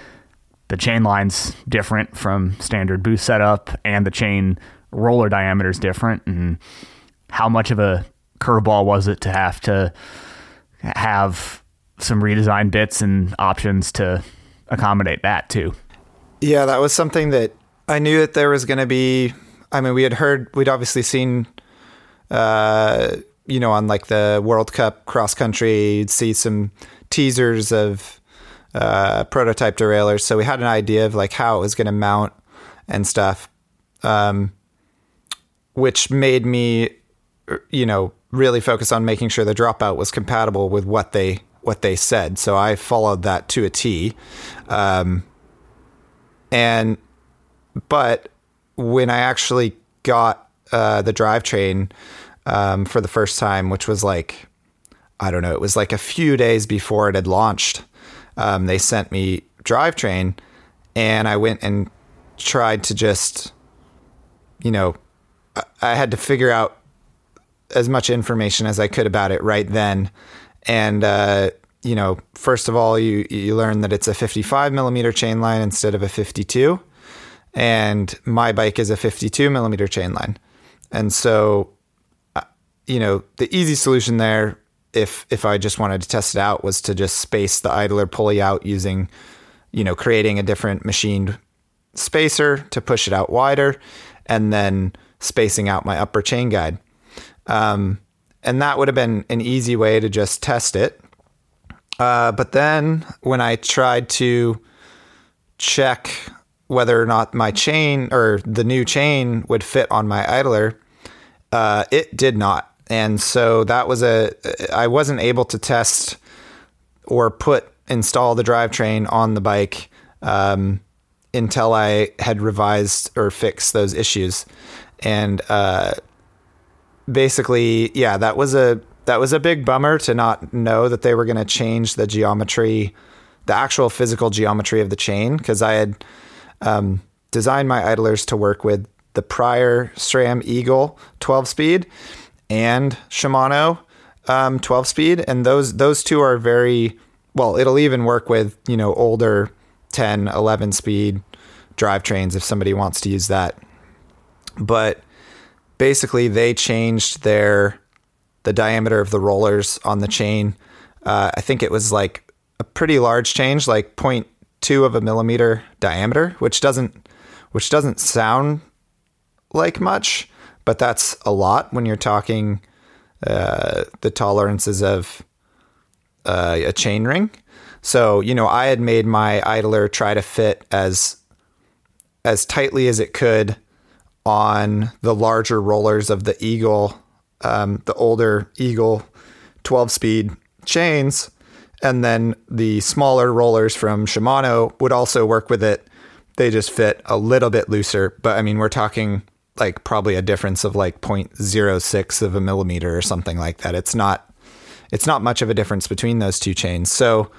the chain line's different from standard boost setup and the chain roller diameter is different and how much of a curveball was it to have to have some redesigned bits and options to accommodate that too? Yeah that was something that i knew that there was going to be i mean we had heard we'd obviously seen uh, you know on like the world cup cross country you'd see some teasers of uh, prototype derailleurs. So we had an idea of like how it was going to mount and stuff, um, which made me, you know, really focus on making sure the dropout was compatible with what they what they said. So I followed that to a T. Um, and but when I actually got uh, the drivetrain um, for the first time, which was like I don't know, it was like a few days before it had launched. Um, they sent me drivetrain, and I went and tried to just, you know, I had to figure out as much information as I could about it right then, and uh, you know, first of all, you you learn that it's a 55 millimeter chain line instead of a 52, and my bike is a 52 millimeter chain line, and so, you know, the easy solution there if if I just wanted to test it out was to just space the idler pulley out using, you know, creating a different machined spacer to push it out wider, and then spacing out my upper chain guide. Um, and that would have been an easy way to just test it. Uh, but then when I tried to check whether or not my chain or the new chain would fit on my idler, uh, it did not and so that was a I wasn't able to test or put install the drivetrain on the bike um, until I had revised or fixed those issues, and uh, basically, yeah, that was a that was a big bummer to not know that they were going to change the geometry, the actual physical geometry of the chain, because I had um, designed my idlers to work with the prior SRAM Eagle 12 speed and Shimano um, 12 speed, and those those two are very well. It'll even work with you know older 10, 11 speed drivetrains if somebody wants to use that. But basically, they changed their the diameter of the rollers on the chain. Uh, I think it was like a pretty large change, like 0.2 of a millimeter diameter, which doesn't which doesn't sound like much, but that's a lot when you're talking uh, the tolerances of uh, a chain ring. So you know, I had made my idler try to fit as as tightly as it could on the larger rollers of the Eagle, um, the older Eagle 12 speed chains. And then the smaller rollers from Shimano would also work with it. They just fit a little bit looser. But I mean, we're talking like probably a difference of like 0.06 of a millimeter or something like that. It's not it's not much of a difference between those two chains. So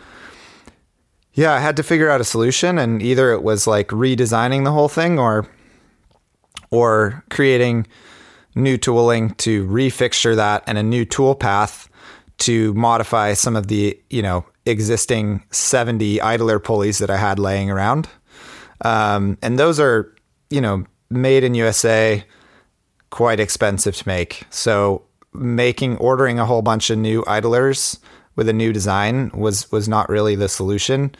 yeah, I had to figure out a solution, and either it was like redesigning the whole thing, or or creating new tooling to refixture that and a new tool path to modify some of the you know existing 70 idler pulleys that I had laying around. Um, and those are, you know, made in USA, quite expensive to make. So making ordering a whole bunch of new idlers with a new design was was not really the solution.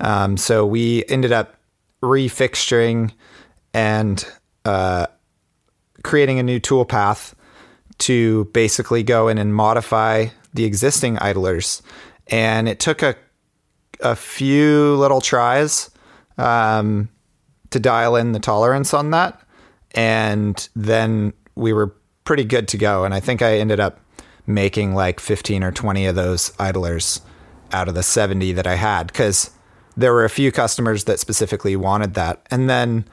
Um, so we ended up refixturing and uh, creating a new tool path to basically go in and modify the existing idlers. And it took a a few little tries um, to dial in the tolerance on that, and then we were pretty good to go. And I think I ended up making like 15 or 20 of those idlers out of the 70 that I had because there were a few customers that specifically wanted that. And then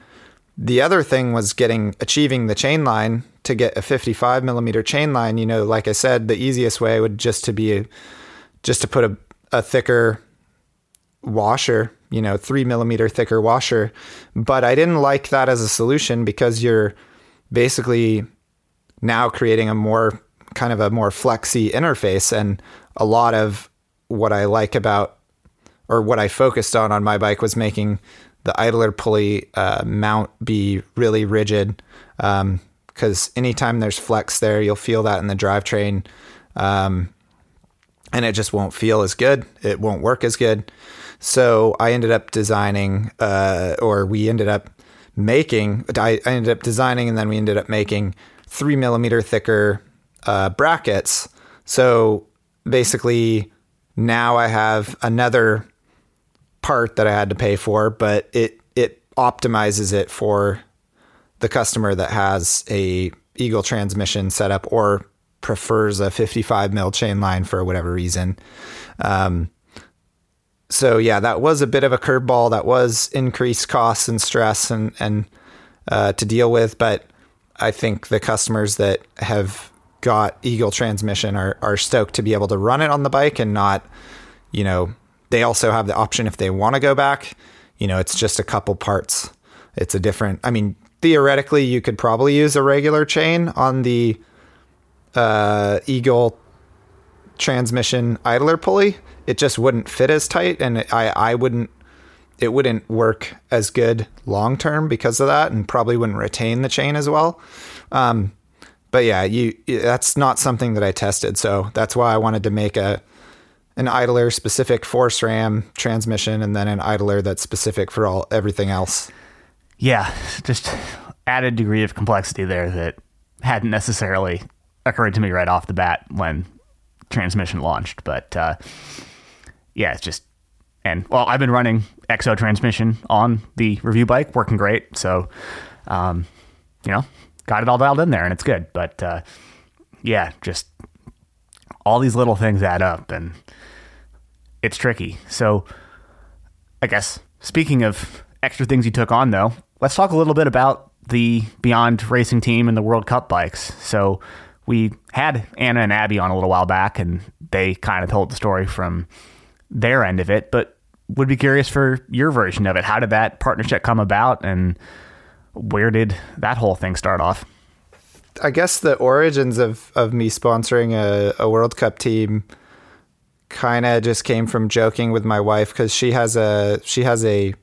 the other thing was getting achieving the chain line to get a 55 millimeter chain line. You know, like I said, the easiest way would just to be just to put a, a thicker washer, you know, three millimeter thicker washer. But I didn't like that as a solution because you're basically now creating a more kind of a more flexy interface. And a lot of what I like about or what I focused on on my bike was making the idler pulley uh, mount be really rigid. Because um, anytime there's flex there, you'll feel that in the drivetrain. Um, and it just won't feel as good. It won't work as good. So I ended up designing, uh, or we ended up making, I, ended up designing and then we ended up making three millimeter thicker uh, brackets. So basically, now I have another part that I had to pay for, but it it optimizes it for the customer that has a Eagle transmission setup or prefers a 55 mil chain line for whatever reason. Um, so yeah, that was a bit of a curveball. That was increased costs and stress and and uh, to deal with. But I think the customers that have got Eagle transmission are are stoked to be able to run it on the bike and not, you know, they also have the option if they want to go back. You know, it's just a couple parts. It's a different. I mean, theoretically, you could probably use a regular chain on the uh, Eagle transmission idler pulley. It just wouldn't fit as tight, and I I wouldn't. It wouldn't work as good long term because of that, and probably wouldn't retain the chain as well. Um, but yeah, you that's not something that I tested, so that's why I wanted to make a an idler specific for SRAM transmission and then an idler that's specific for all everything else. Yeah, just added degree of complexity there that hadn't necessarily occurred to me right off the bat when transmission launched. But uh, yeah, it's just and well, I've been running XO transmission on the review bike, working great. So um, you know, got it all dialed in there, and it's good. But uh, yeah, just all these little things add up, and it's tricky. So, I guess speaking of extra things you took on, though, let's talk a little bit about the Beyond Racing team and the World Cup bikes. So, we had Anna and Abby on a little while back, and they kind of told the story from their end of it, but would be curious for your version of it. How did that partnership come about, and where did that whole thing start off? I guess the origins of, of me sponsoring a, a World Cup team kind of just came from joking with my wife because she has a she has a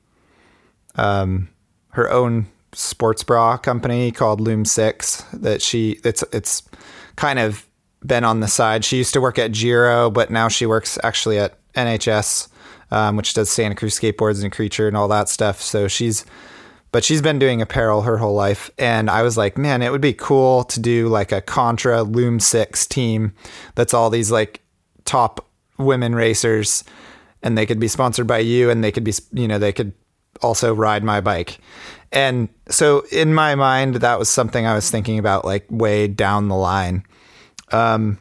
um her own sports bra company called Loom Six that she it's it's kind of been on the side. She used to work at Giro, but now she works actually at NHS, um, which does Santa Cruz skateboards and Creature and all that stuff. So she's but she's been doing apparel her whole life. And I was like, man, it would be cool to do like a Contra Loom Six team that's all these like top women racers and they could be sponsored by you and they could be you know they could also ride my bike and so in my mind that was something i was thinking about like way down the line um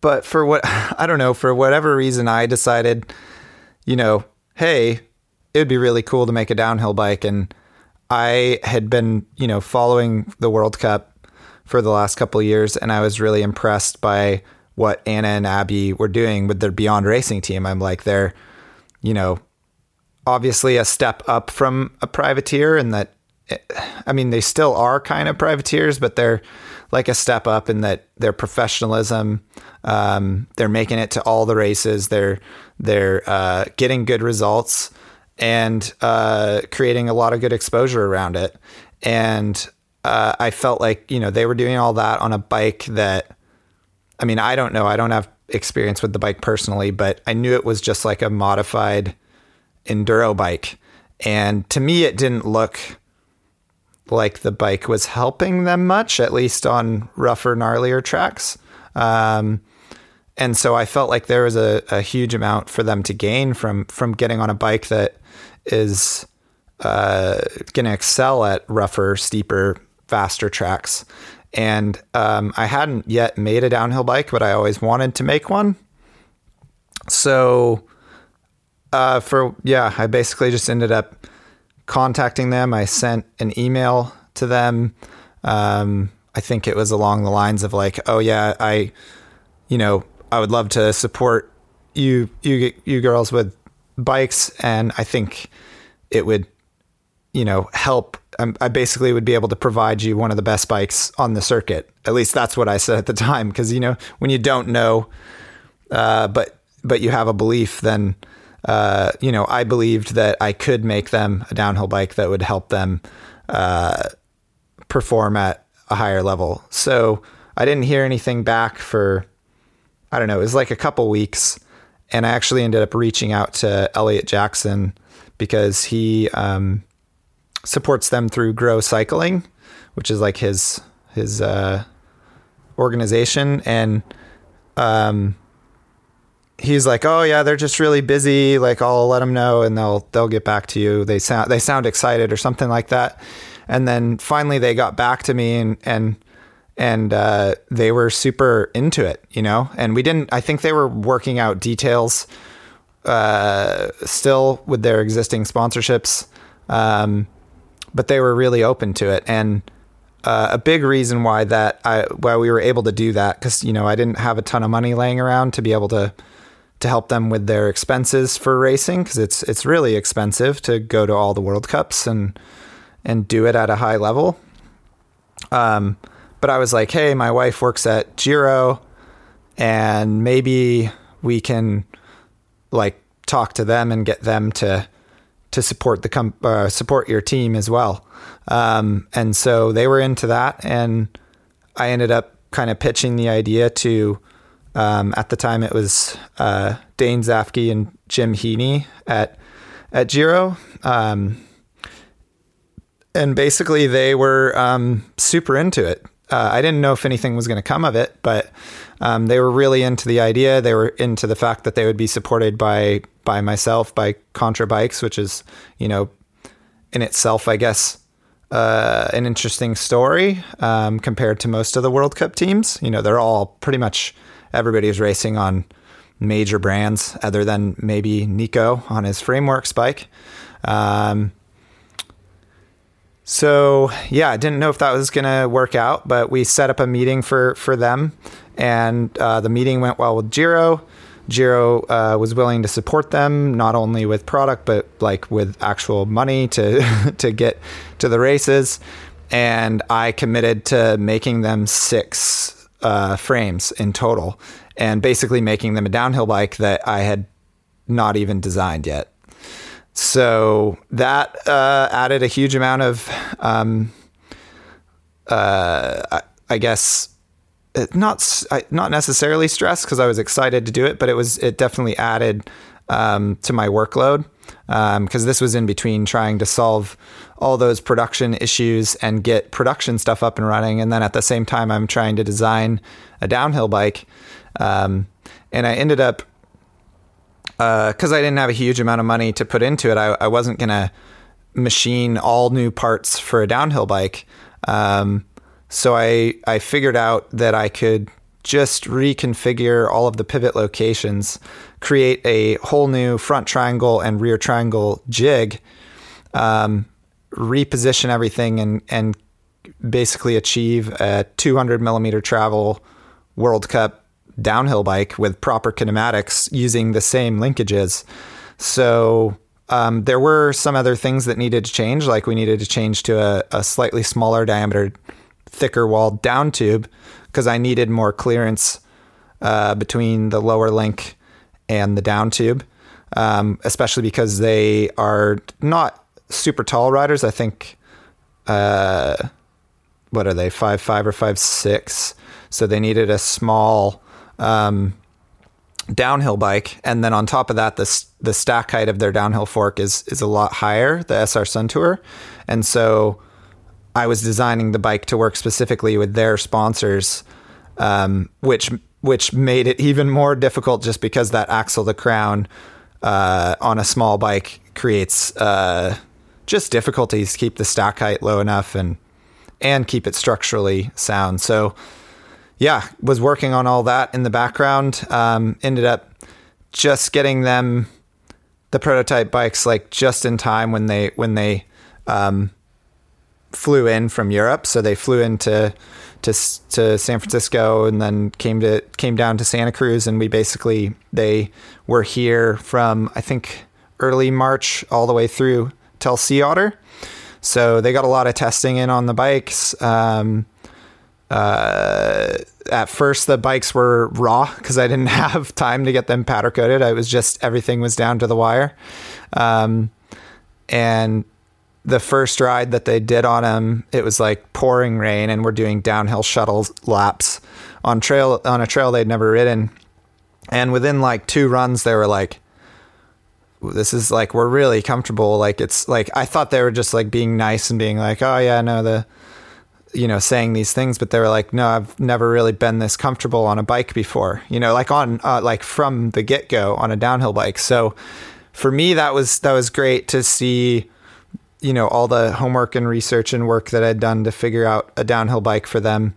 but for what i don't know for whatever reason i decided you know hey it would be really cool to make a downhill bike and i had been you know following the world cup for the last couple years and i was really impressed by what Anna and Abby were doing with their Beyond Racing team. I'm like, they're you know, obviously a step up from a privateer and that I mean they still are kind of privateers but they're like a step up in that their professionalism um, they're making it to all the races they're they're uh, getting good results and uh, creating a lot of good exposure around it. And uh, I felt like you know they were doing all that on a bike that I mean I don't know I don't have experience with the bike personally but I knew it was just like a modified enduro bike. And to me, it didn't look like the bike was helping them much, at least on rougher, gnarlier tracks. Um, and so I felt like there was a, a, huge amount for them to gain from from getting on a bike that is uh, going to excel at rougher, steeper, faster tracks. And um, I hadn't yet made a downhill bike, but I always wanted to make one. So uh, for yeah, I basically just ended up contacting them. I sent an email to them. Um, I think it was along the lines of like, "Oh yeah, I, you know, I would love to support you, you, you girls with bikes, and I think it would, you know, help. Um, I basically would be able to provide you one of the best bikes on the circuit. At least that's what I said at the time, because you know, when you don't know, uh, but but you have a belief, then uh, you know, I believed that I could make them a downhill bike that would help them uh, perform at a higher level. So I didn't hear anything back for, I don't know, it was like a couple weeks. And I actually ended up reaching out to Elliot Jackson because he um, supports them through Grow Cycling, which is like his his uh, organization. And um, he's like, "Oh yeah, they're just really busy. Like I'll let them know, and they'll they'll get back to you. They sound they sound excited or something like that." And then finally, they got back to me, and and and uh, they were super into it, you know. And we didn't. I think they were working out details uh, still with their existing sponsorships, um, but they were really open to it. And uh, a big reason why that I why we were able to do that because you know I didn't have a ton of money laying around to be able to to help them with their expenses for racing because it's it's really expensive to go to all the World Cups and and do it at a high level. Um, but I was like, hey, my wife works at Giro, and maybe we can like talk to them and get them to to support the com- uh, support your team as well. Um, and so they were into that, and I ended up kind of pitching the idea to um, at the time, it was uh, Dane Zafke and Jim Heaney at at Giro, um, and basically they were um, super into it. Uh, I didn't know if anything was going to come of it, but um, they were really into the idea. They were into the fact that they would be supported by by myself, by Contra Bikes, which is you know in itself, I guess, uh, an interesting story um, compared to most of the World Cup teams. You know, they're all pretty much everybody was racing on major brands other than maybe Neko on his frameworks bike. Um, so yeah, I didn't know if that was going to work out, but we set up a meeting for for them, and uh, the meeting went well with Giro. Giro uh, was willing to support them not only with product but like with actual money to to get to the races, and I committed to making them six uh, frames in total, and basically making them a downhill bike that I had not even designed yet. So that uh, added a huge amount of, um, uh, I, guess, uh, not not necessarily stress because I was excited to do it, but it was it definitely added um, to my workload because um, this was in between trying to solve all those production issues and get production stuff up and running. And then at the same time, I'm trying to design a downhill bike. Um, and I ended up, because uh, I didn't have a huge amount of money to put into it, I, I wasn't going to machine all new parts for a downhill bike. Um, so I, I figured out that I could just reconfigure all of the pivot locations, create a whole new front triangle and rear triangle jig, um, reposition everything and and basically achieve a 200 millimeter travel World Cup downhill bike with proper kinematics using the same linkages. So um, there were some other things that needed to change, like we needed to change to a, a slightly smaller diameter, thicker walled down tube because I needed more clearance uh, between the lower link and the down tube, um, especially because they are not super tall riders. I think, uh, what are they, five five or five six? So they needed a small um, downhill bike, and then on top of that, the the stack height of their downhill fork is is a lot higher, the SR Suntour, and so I was designing the bike to work specifically with their sponsors, um, which which made it even more difficult just because that axle to crown uh, on a small bike creates uh, just difficulties to keep the stack height low enough and and keep it structurally sound. So yeah, was working on all that in the background. Um, ended up just getting them the prototype bikes like just in time when they when they um, flew in from Europe. So they flew into to to San Francisco and then came to came down to Santa Cruz, and we basically they were here from I think early March all the way through till Sea Otter. So they got a lot of testing in on the bikes. Um, uh, at first, the bikes were raw because I didn't have time to get them powder coated. I was just everything was down to the wire, um, and the first ride that they did on him, it was like pouring rain, and we're doing downhill shuttle laps on trail on a trail they'd never ridden. And within like two runs, they were like, "This is like we're really comfortable." Like it's like I thought they were just like being nice and being like, "Oh yeah, no the." you know, saying these things, but they were like, no, I've never really been this comfortable on a bike before, you know, like on, uh, like from the get go on a downhill bike. So for me, that was, that was great to see, you know, all the homework and research and work that I'd done to figure out a downhill bike for them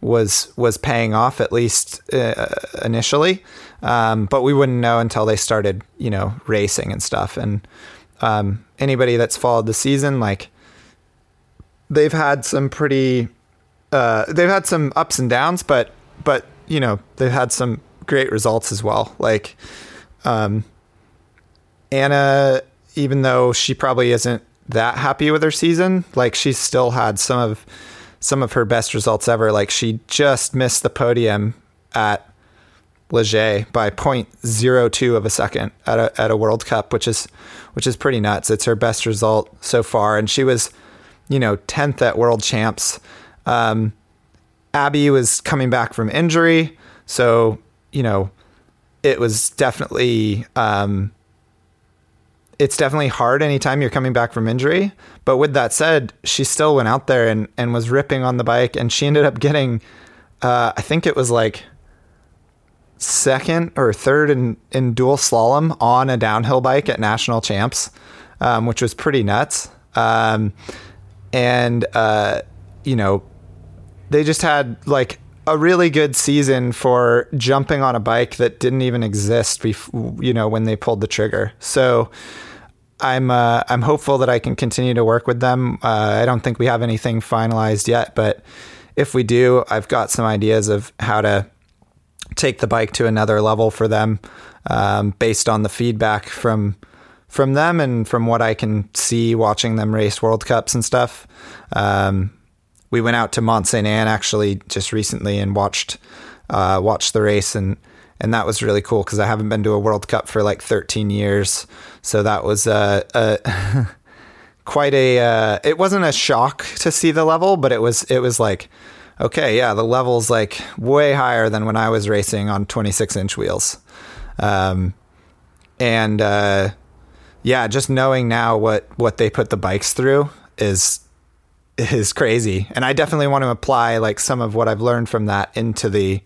was, was paying off at least uh, initially. Um, but we wouldn't know until they started, you know, racing and stuff. And, um, anybody that's followed the season, like, they've had some pretty uh, they've had some ups and downs, but but you know they've had some great results as well. Like um, Anna, even though she probably isn't that happy with her season, like she still had some of some of her best results ever. Like she just missed the podium at Leger by 0.02 of a second at a at a World Cup, which is which is pretty nuts. It's her best result so far, and she was you know, 10th at world champs. Um, Abby was coming back from injury. So, you know, it was definitely, um, it's definitely hard anytime you're coming back from injury. But with that said, she still went out there and, and was ripping on the bike. And she ended up getting, uh, I think it was like second or third in, in dual slalom on a downhill bike at national champs, um, which was pretty nuts. Um, and uh, you know, they just had like a really good season for jumping on a bike that didn't even exist before, you know, when they pulled the trigger. So I'm uh, I'm hopeful that I can continue to work with them. Uh, I don't think we have anything finalized yet, but if we do, I've got some ideas of how to take the bike to another level for them um, based on the feedback from from them and from what I can see watching them race World Cups and stuff. Um, we went out to Mont Sainte Anne actually just recently and watched uh, watched the race and and that was really cool because I haven't been to a World Cup for like 13 years, so that was uh, uh quite a. Uh, it wasn't a shock to see the level, but it was it was like. Okay, yeah, the level's like way higher than when I was racing on 26 inch wheels. Um, and uh, yeah, just knowing now what what they put the bikes through is is crazy. And I definitely want to apply like some of what I've learned from that into the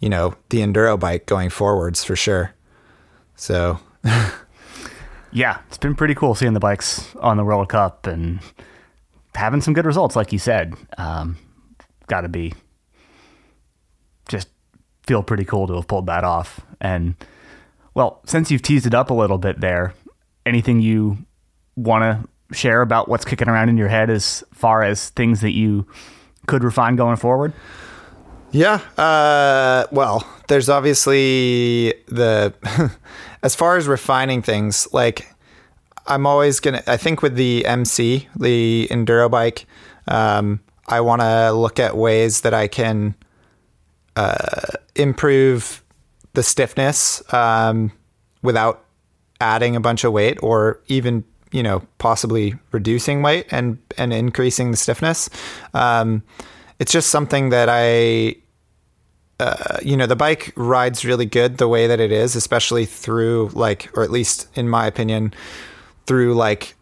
you know, the enduro bike going forwards for sure. So Yeah, it's been pretty cool seeing the bikes on the World Cup and having some good results, like you said. Um, Got to be just feel pretty cool to have pulled that off. And well, since you've teased it up a little bit there, anything you want to share about what's kicking around in your head as far as things that you could refine going forward? Yeah. Uh, well, there's obviously the as far as refining things, like I'm always gonna. I think with the MC, the enduro bike, um, I want to look at ways that I can uh, improve the stiffness um, without adding a bunch of weight, or even you know possibly reducing weight and and increasing the stiffness. Um, it's just something that I uh, you know, the bike rides really good the way that it is, especially through like, or at least in my opinion, through like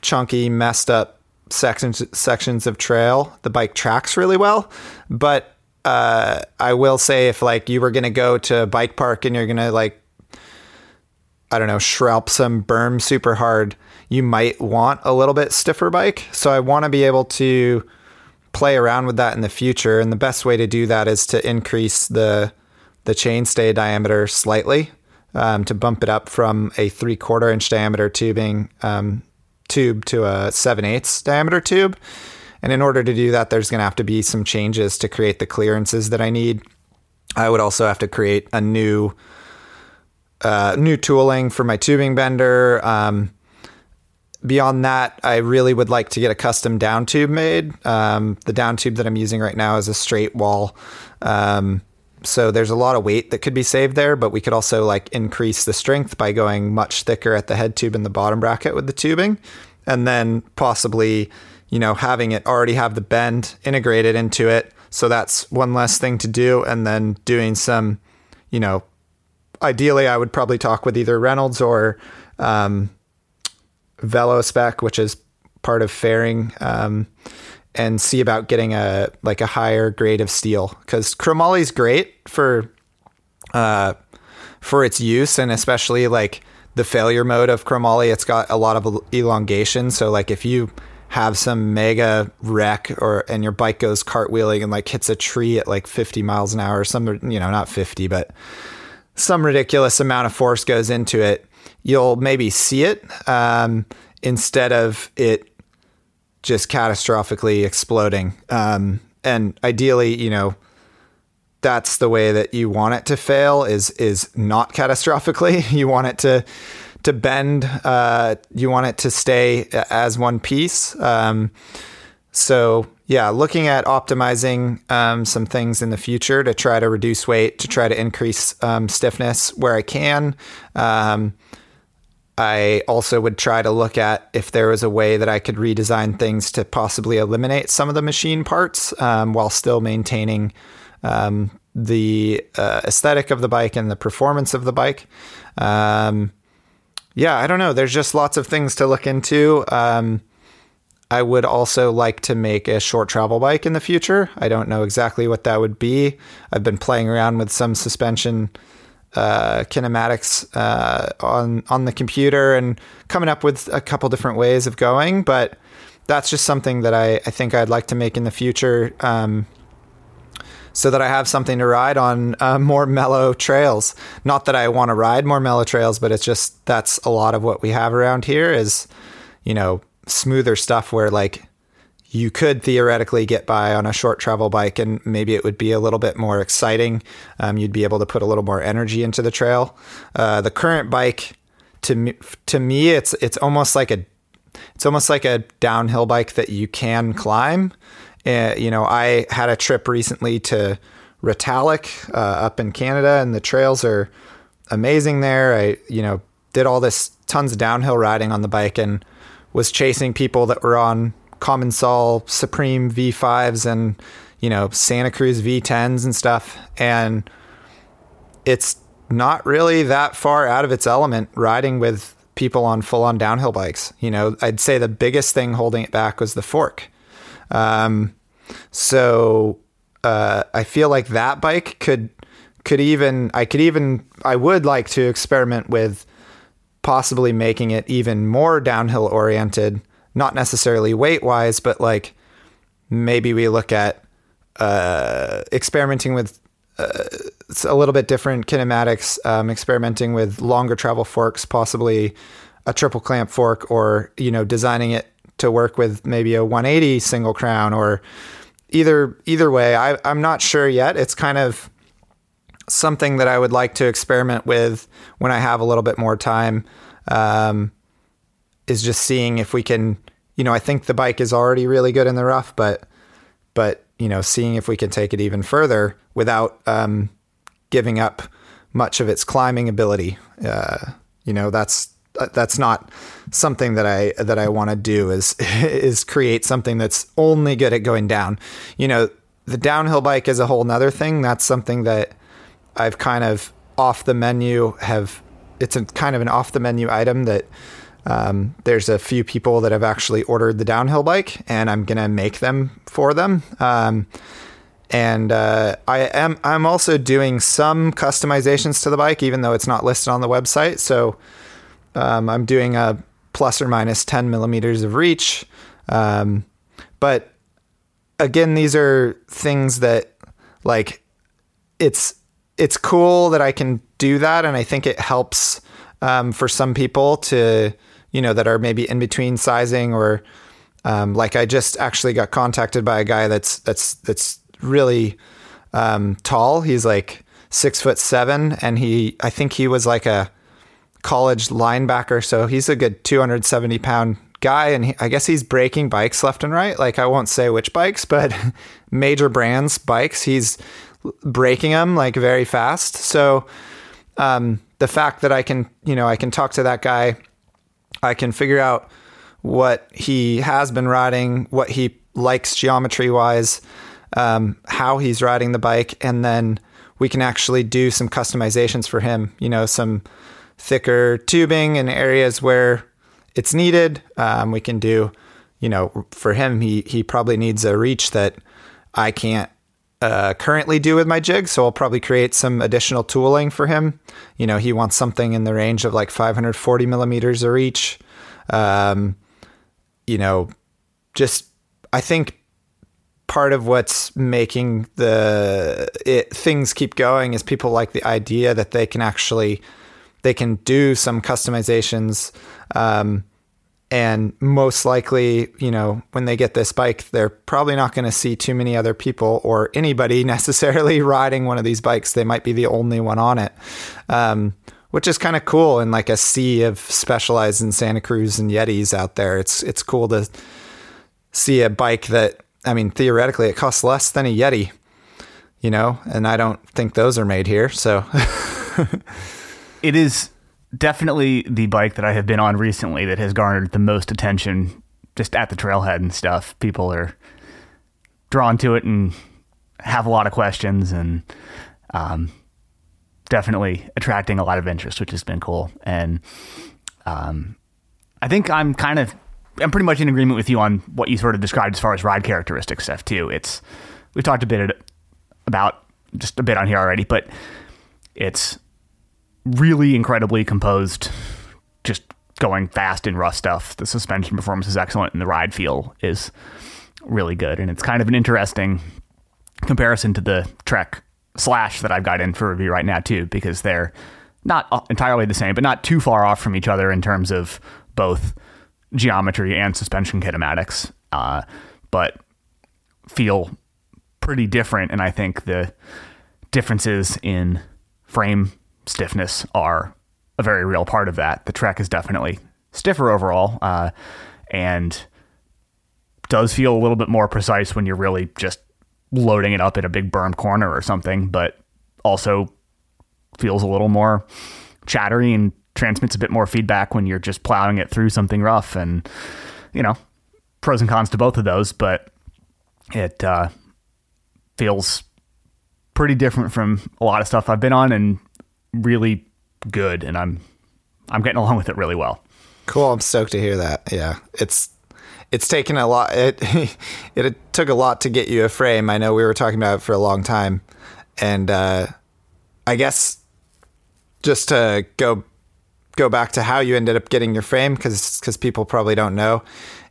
chunky, messed up sections sections of trail. The bike tracks really well, but uh, I will say if like you were gonna go to a bike park and you're gonna like, I don't know, shrelp some berm super hard, you might want a little bit stiffer bike. So I want to be able to play around with that in the future. And the best way to do that is to increase the the chainstay diameter slightly um, to bump it up from a three quarter inch diameter tubing um, tube to a seven eighths diameter tube. And in order to do that, there's going to have to be some changes to create the clearances that I need. I would also have to create a new uh, new tooling for my tubing bender. Um, beyond that, I really would like to get a custom down tube made. Um, the down tube that I'm using right now is a straight wall. Um, so there's a lot of weight that could be saved there, but we could also like increase the strength by going much thicker at the head tube and the bottom bracket with the tubing. And then possibly, you know, having it already have the bend integrated into it. So that's one less thing to do. And then doing some, you know, ideally, I would probably talk with either Reynolds or, um, Velospec, which is part of fairing, um, and see about getting a like a higher grade of steel because chromoly is great for uh, for its use and especially like the failure mode of chromoly. It's got a lot of elongation, so like if you have some mega wreck or and your bike goes cartwheeling and like hits a tree at like 50 miles an hour, some you know not 50 but some ridiculous amount of force goes into it you'll maybe see it um, instead of it just catastrophically exploding. Um, and ideally, you know, that's the way that you want it to fail is is not catastrophically. You want it to to bend. Uh, you want it to stay as one piece. Um, so yeah, looking at optimizing um, some things in the future to try to reduce weight, to try to increase um, stiffness where I can. I also would try to look at if there was a way that I could redesign things to possibly eliminate some of the machine parts um, while still maintaining um, the uh, aesthetic of the bike and the performance of the bike. Um, yeah, I don't know. There's just lots of things to look into. Um, I would also like to make a short travel bike in the future. I don't know exactly what that would be. I've been playing around with some suspension uh, kinematics uh, on on the computer and coming up with a couple different ways of going. But that's just something that I, I think I'd like to make in the future, um, so that I have something to ride on uh, more mellow trails. Not that I want to ride more mellow trails, but it's just that's a lot of what we have around here is, you know, smoother stuff where like you could theoretically get by on a short travel bike and maybe it would be a little bit more exciting. Um, you'd be able to put a little more energy into the trail. Uh, the current bike, to me, to me, it's it's almost like a it's almost like a downhill bike that you can climb. Uh, you know, I had a trip recently to Retallack uh, up in Canada, and the trails are amazing there. I you know did all this tons of downhill riding on the bike and was chasing people that were on Commencal Supreme V5s and you know Santa Cruz V10s and stuff, and it's not really that far out of its element riding with people on full on downhill bikes. You know, I'd say the biggest thing holding it back was the fork. Um, so uh, I feel like that bike could could even I could even I would like to experiment with possibly making it even more downhill oriented not necessarily weight wise, but like maybe we look at uh, experimenting with uh, a little bit different kinematics, um, experimenting with longer travel forks, possibly a triple clamp fork, or you know designing it to work with maybe a 180 single crown, or either either way, I, I'm not sure yet. It's kind of something that I would like to experiment with when I have a little bit more time. Um, is just seeing if we can, you know, I think the bike is already really good in the rough, but but you know, seeing if we can take it even further without um, giving up much of its climbing ability. Uh, you know, that's that's not something that I that I want to do is is create something that's only good at going down. You know, the downhill bike is a whole nother thing. That's something that I've kind of off the menu have it's a kind of an off the menu item that um, there's a few people that have actually ordered the downhill bike and I'm gonna make them for them. Um, and uh, I am I'm also doing some customizations to the bike, even though it's not listed on the website. So um, I'm doing a plus or minus 10 millimeters of reach. Um, but again, these are things that like it's it's cool that I can do that, and I think it helps um, for some people to you know that are maybe in between sizing or um, like I just actually got contacted by a guy that's that's that's really um, tall. He's like six foot seven, and he I think he was like a college linebacker, so he's a good 270 pound guy, and he, I guess he's breaking bikes left and right. Like I won't say which bikes, but major brands bikes. He's breaking them like very fast. So um, the fact that I can, you know, I can talk to that guy, I can figure out what he has been riding, what he likes geometry wise, um, how he's riding the bike, and then we can actually do some customizations for him. You know, some thicker tubing in areas where it's needed. Um, we can do, you know, for him, he he probably needs a reach that I can't uh, currently do with my jig. So I'll probably create some additional tooling for him. You know, he wants something in the range of like 540 millimeters a reach. Um, you know, just I think part of what's making the it, things keep going is people like the idea that they can actually they can do some customizations. Um, and most likely, you know, when they get this bike, they're probably not going to see too many other people or anybody necessarily riding one of these bikes. They might be the only one on it, um, which is kind of cool. In like a sea of specialized in Santa Cruz and Yetis out there, it's it's cool to see a bike that I mean, theoretically, it costs less than a Yeti, you know, and I don't think those are made here. So it is definitely the bike that I have been on recently that has garnered the most attention just at the trailhead and stuff. People are drawn to it and have a lot of questions and um, definitely attracting a lot of interest, which has been cool. And um, I think I'm kind of I'm pretty much in agreement with you on what you sort of described as far as ride characteristic stuff too. It's we've talked a bit about just a bit on here already, but it's really incredibly composed, just going fast in rough stuff. The suspension performance is excellent, and the ride feel is really good. And it's kind of an interesting comparison to the Trek Slash that I've got in for review right now too, because they're not entirely the same, but not too far off from each other in terms of both geometry and suspension kinematics, uh, but feel pretty different. And I think the differences in frame stiffness are a very real part of that. The Trek is definitely stiffer overall, uh, and does feel a little bit more precise when you're really just loading it up in a big berm corner or something, but also feels a little more chattery and transmits a bit more feedback when you're just plowing it through something rough. And, you know, pros and cons to both of those, but it uh, feels pretty different from a lot of stuff I've been on and really good, and I'm I'm getting along with it really well. Cool. I'm stoked to hear that. Yeah, it's it's taken a lot. It it took a lot to get you a frame. I know we were talking about it for a long time, and uh, I guess just to go go back to how you ended up getting your frame because because people probably don't know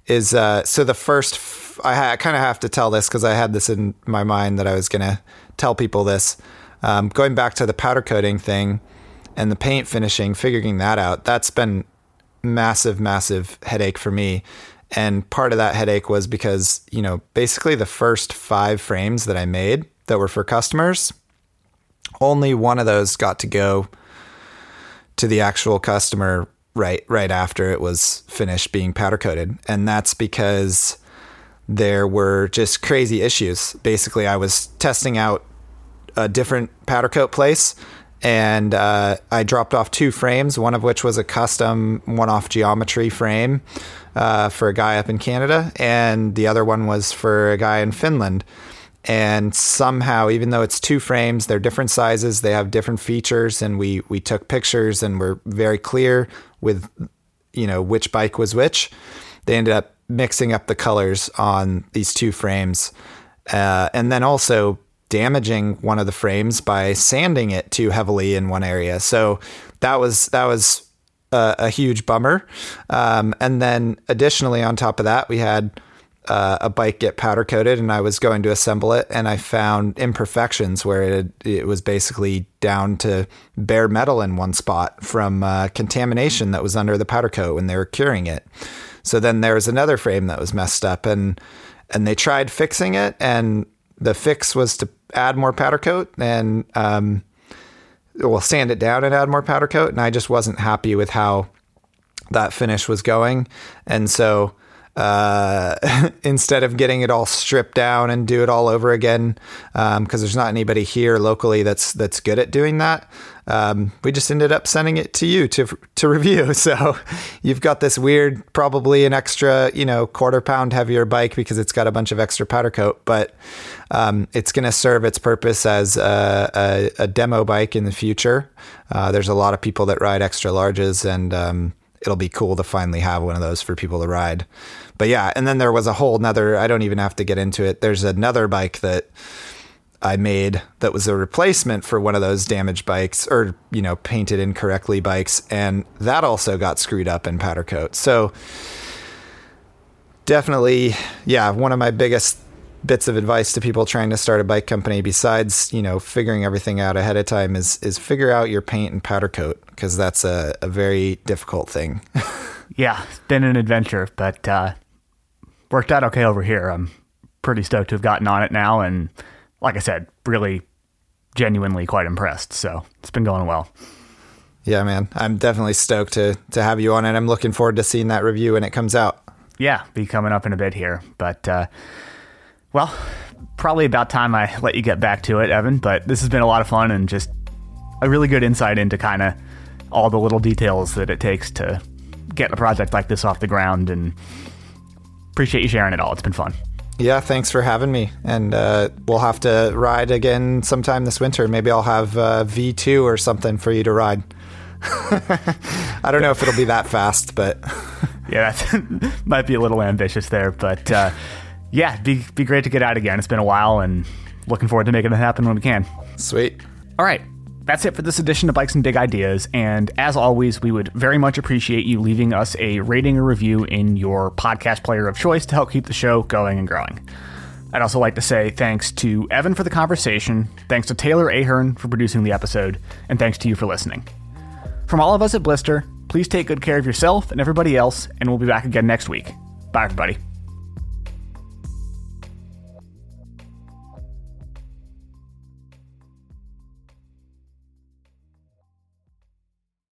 is uh, so the first f- I, ha- I kind of have to tell this because I had this in my mind that I was gonna tell people this um, going back to the powder coating thing and the paint finishing, figuring that out, that's been massive, massive headache for me. And part of that headache was because, you know, basically the first five frames that I made that were for customers, only one of those got to go to the actual customer right right after it was finished being powder coated. And that's because there were just crazy issues. Basically, I was testing out a different powder coat place and uh, I dropped off two frames, one of which was a custom one off geometry frame uh, for a guy up in Canada, and the other one was for a guy in Finland. And somehow, even though it's two frames, they're different sizes, they have different features, and we we took pictures and were very clear with you know which bike was which. They ended up mixing up the colors on these two frames, uh, and then also damaging one of the frames by sanding it too heavily in one area. So that was that was a, a huge bummer. Um, and then additionally, on top of that, we had uh, a bike get powder coated, and I was going to assemble it, and I found imperfections where it it was basically down to bare metal in one spot from uh, contamination that was under the powder coat when they were curing it. So then there was another frame that was messed up, and and they tried fixing it, and the fix was to add more powder coat and um, well sand it down and add more powder coat, and I just wasn't happy with how that finish was going, and so uh, instead of getting it all stripped down and do it all over again, because um, there's not anybody here locally that's that's good at doing that. Um, we just ended up sending it to you to to review. So you've got this weird, probably an extra, you know, quarter pound heavier bike because it's got a bunch of extra powder coat, but um, it's going to serve its purpose as a, a, a, demo bike in the future. Uh, there's a lot of people that ride extra larges, and um, it'll be cool to finally have one of those for people to ride but yeah, and then there was a whole nother, I don't even have to get into it. There's another bike that I made that was a replacement for one of those damaged bikes or, you know, painted incorrectly bikes. And that also got screwed up in powder coat. So definitely, yeah, one of my biggest bits of advice to people trying to start a bike company besides you know figuring everything out ahead of time is is figure out your paint and powder coat because that's a, a very difficult thing yeah it's been an adventure but uh, worked out okay over here. I'm pretty stoked to have gotten on it now, and like I said, really genuinely quite impressed. So it's been going well. Yeah, man, I'm definitely stoked to to have you on it. I'm looking forward to seeing that review when it comes out. Yeah, be coming up in a bit here, but uh, well, probably about time I let you get back to it, Evan. But this has been a lot of fun and just a really good insight into kind of all the little details that it takes to get a project like this off the ground and appreciate you sharing it all. It's been fun. Yeah, thanks for having me. And uh, we'll have to ride again sometime this winter. Maybe I'll have uh, V2 or something for you to ride. I don't know if it'll be that fast, but yeah, that might be a little ambitious there. But uh, yeah, be be great to get out again. It's been a while, and looking forward to making it happen when we can. Sweet. All right, that's it for this edition of Bikes and Big Ideas. And as always, we would very much appreciate you leaving us a rating or review in your podcast player of choice to help keep the show going and growing. I'd also like to say thanks to Evan for the conversation, thanks to Taylor Ahern for producing the episode, and thanks to you for listening. From all of us at Blister, please take good care of yourself and everybody else, and we'll be back again next week. Bye, everybody.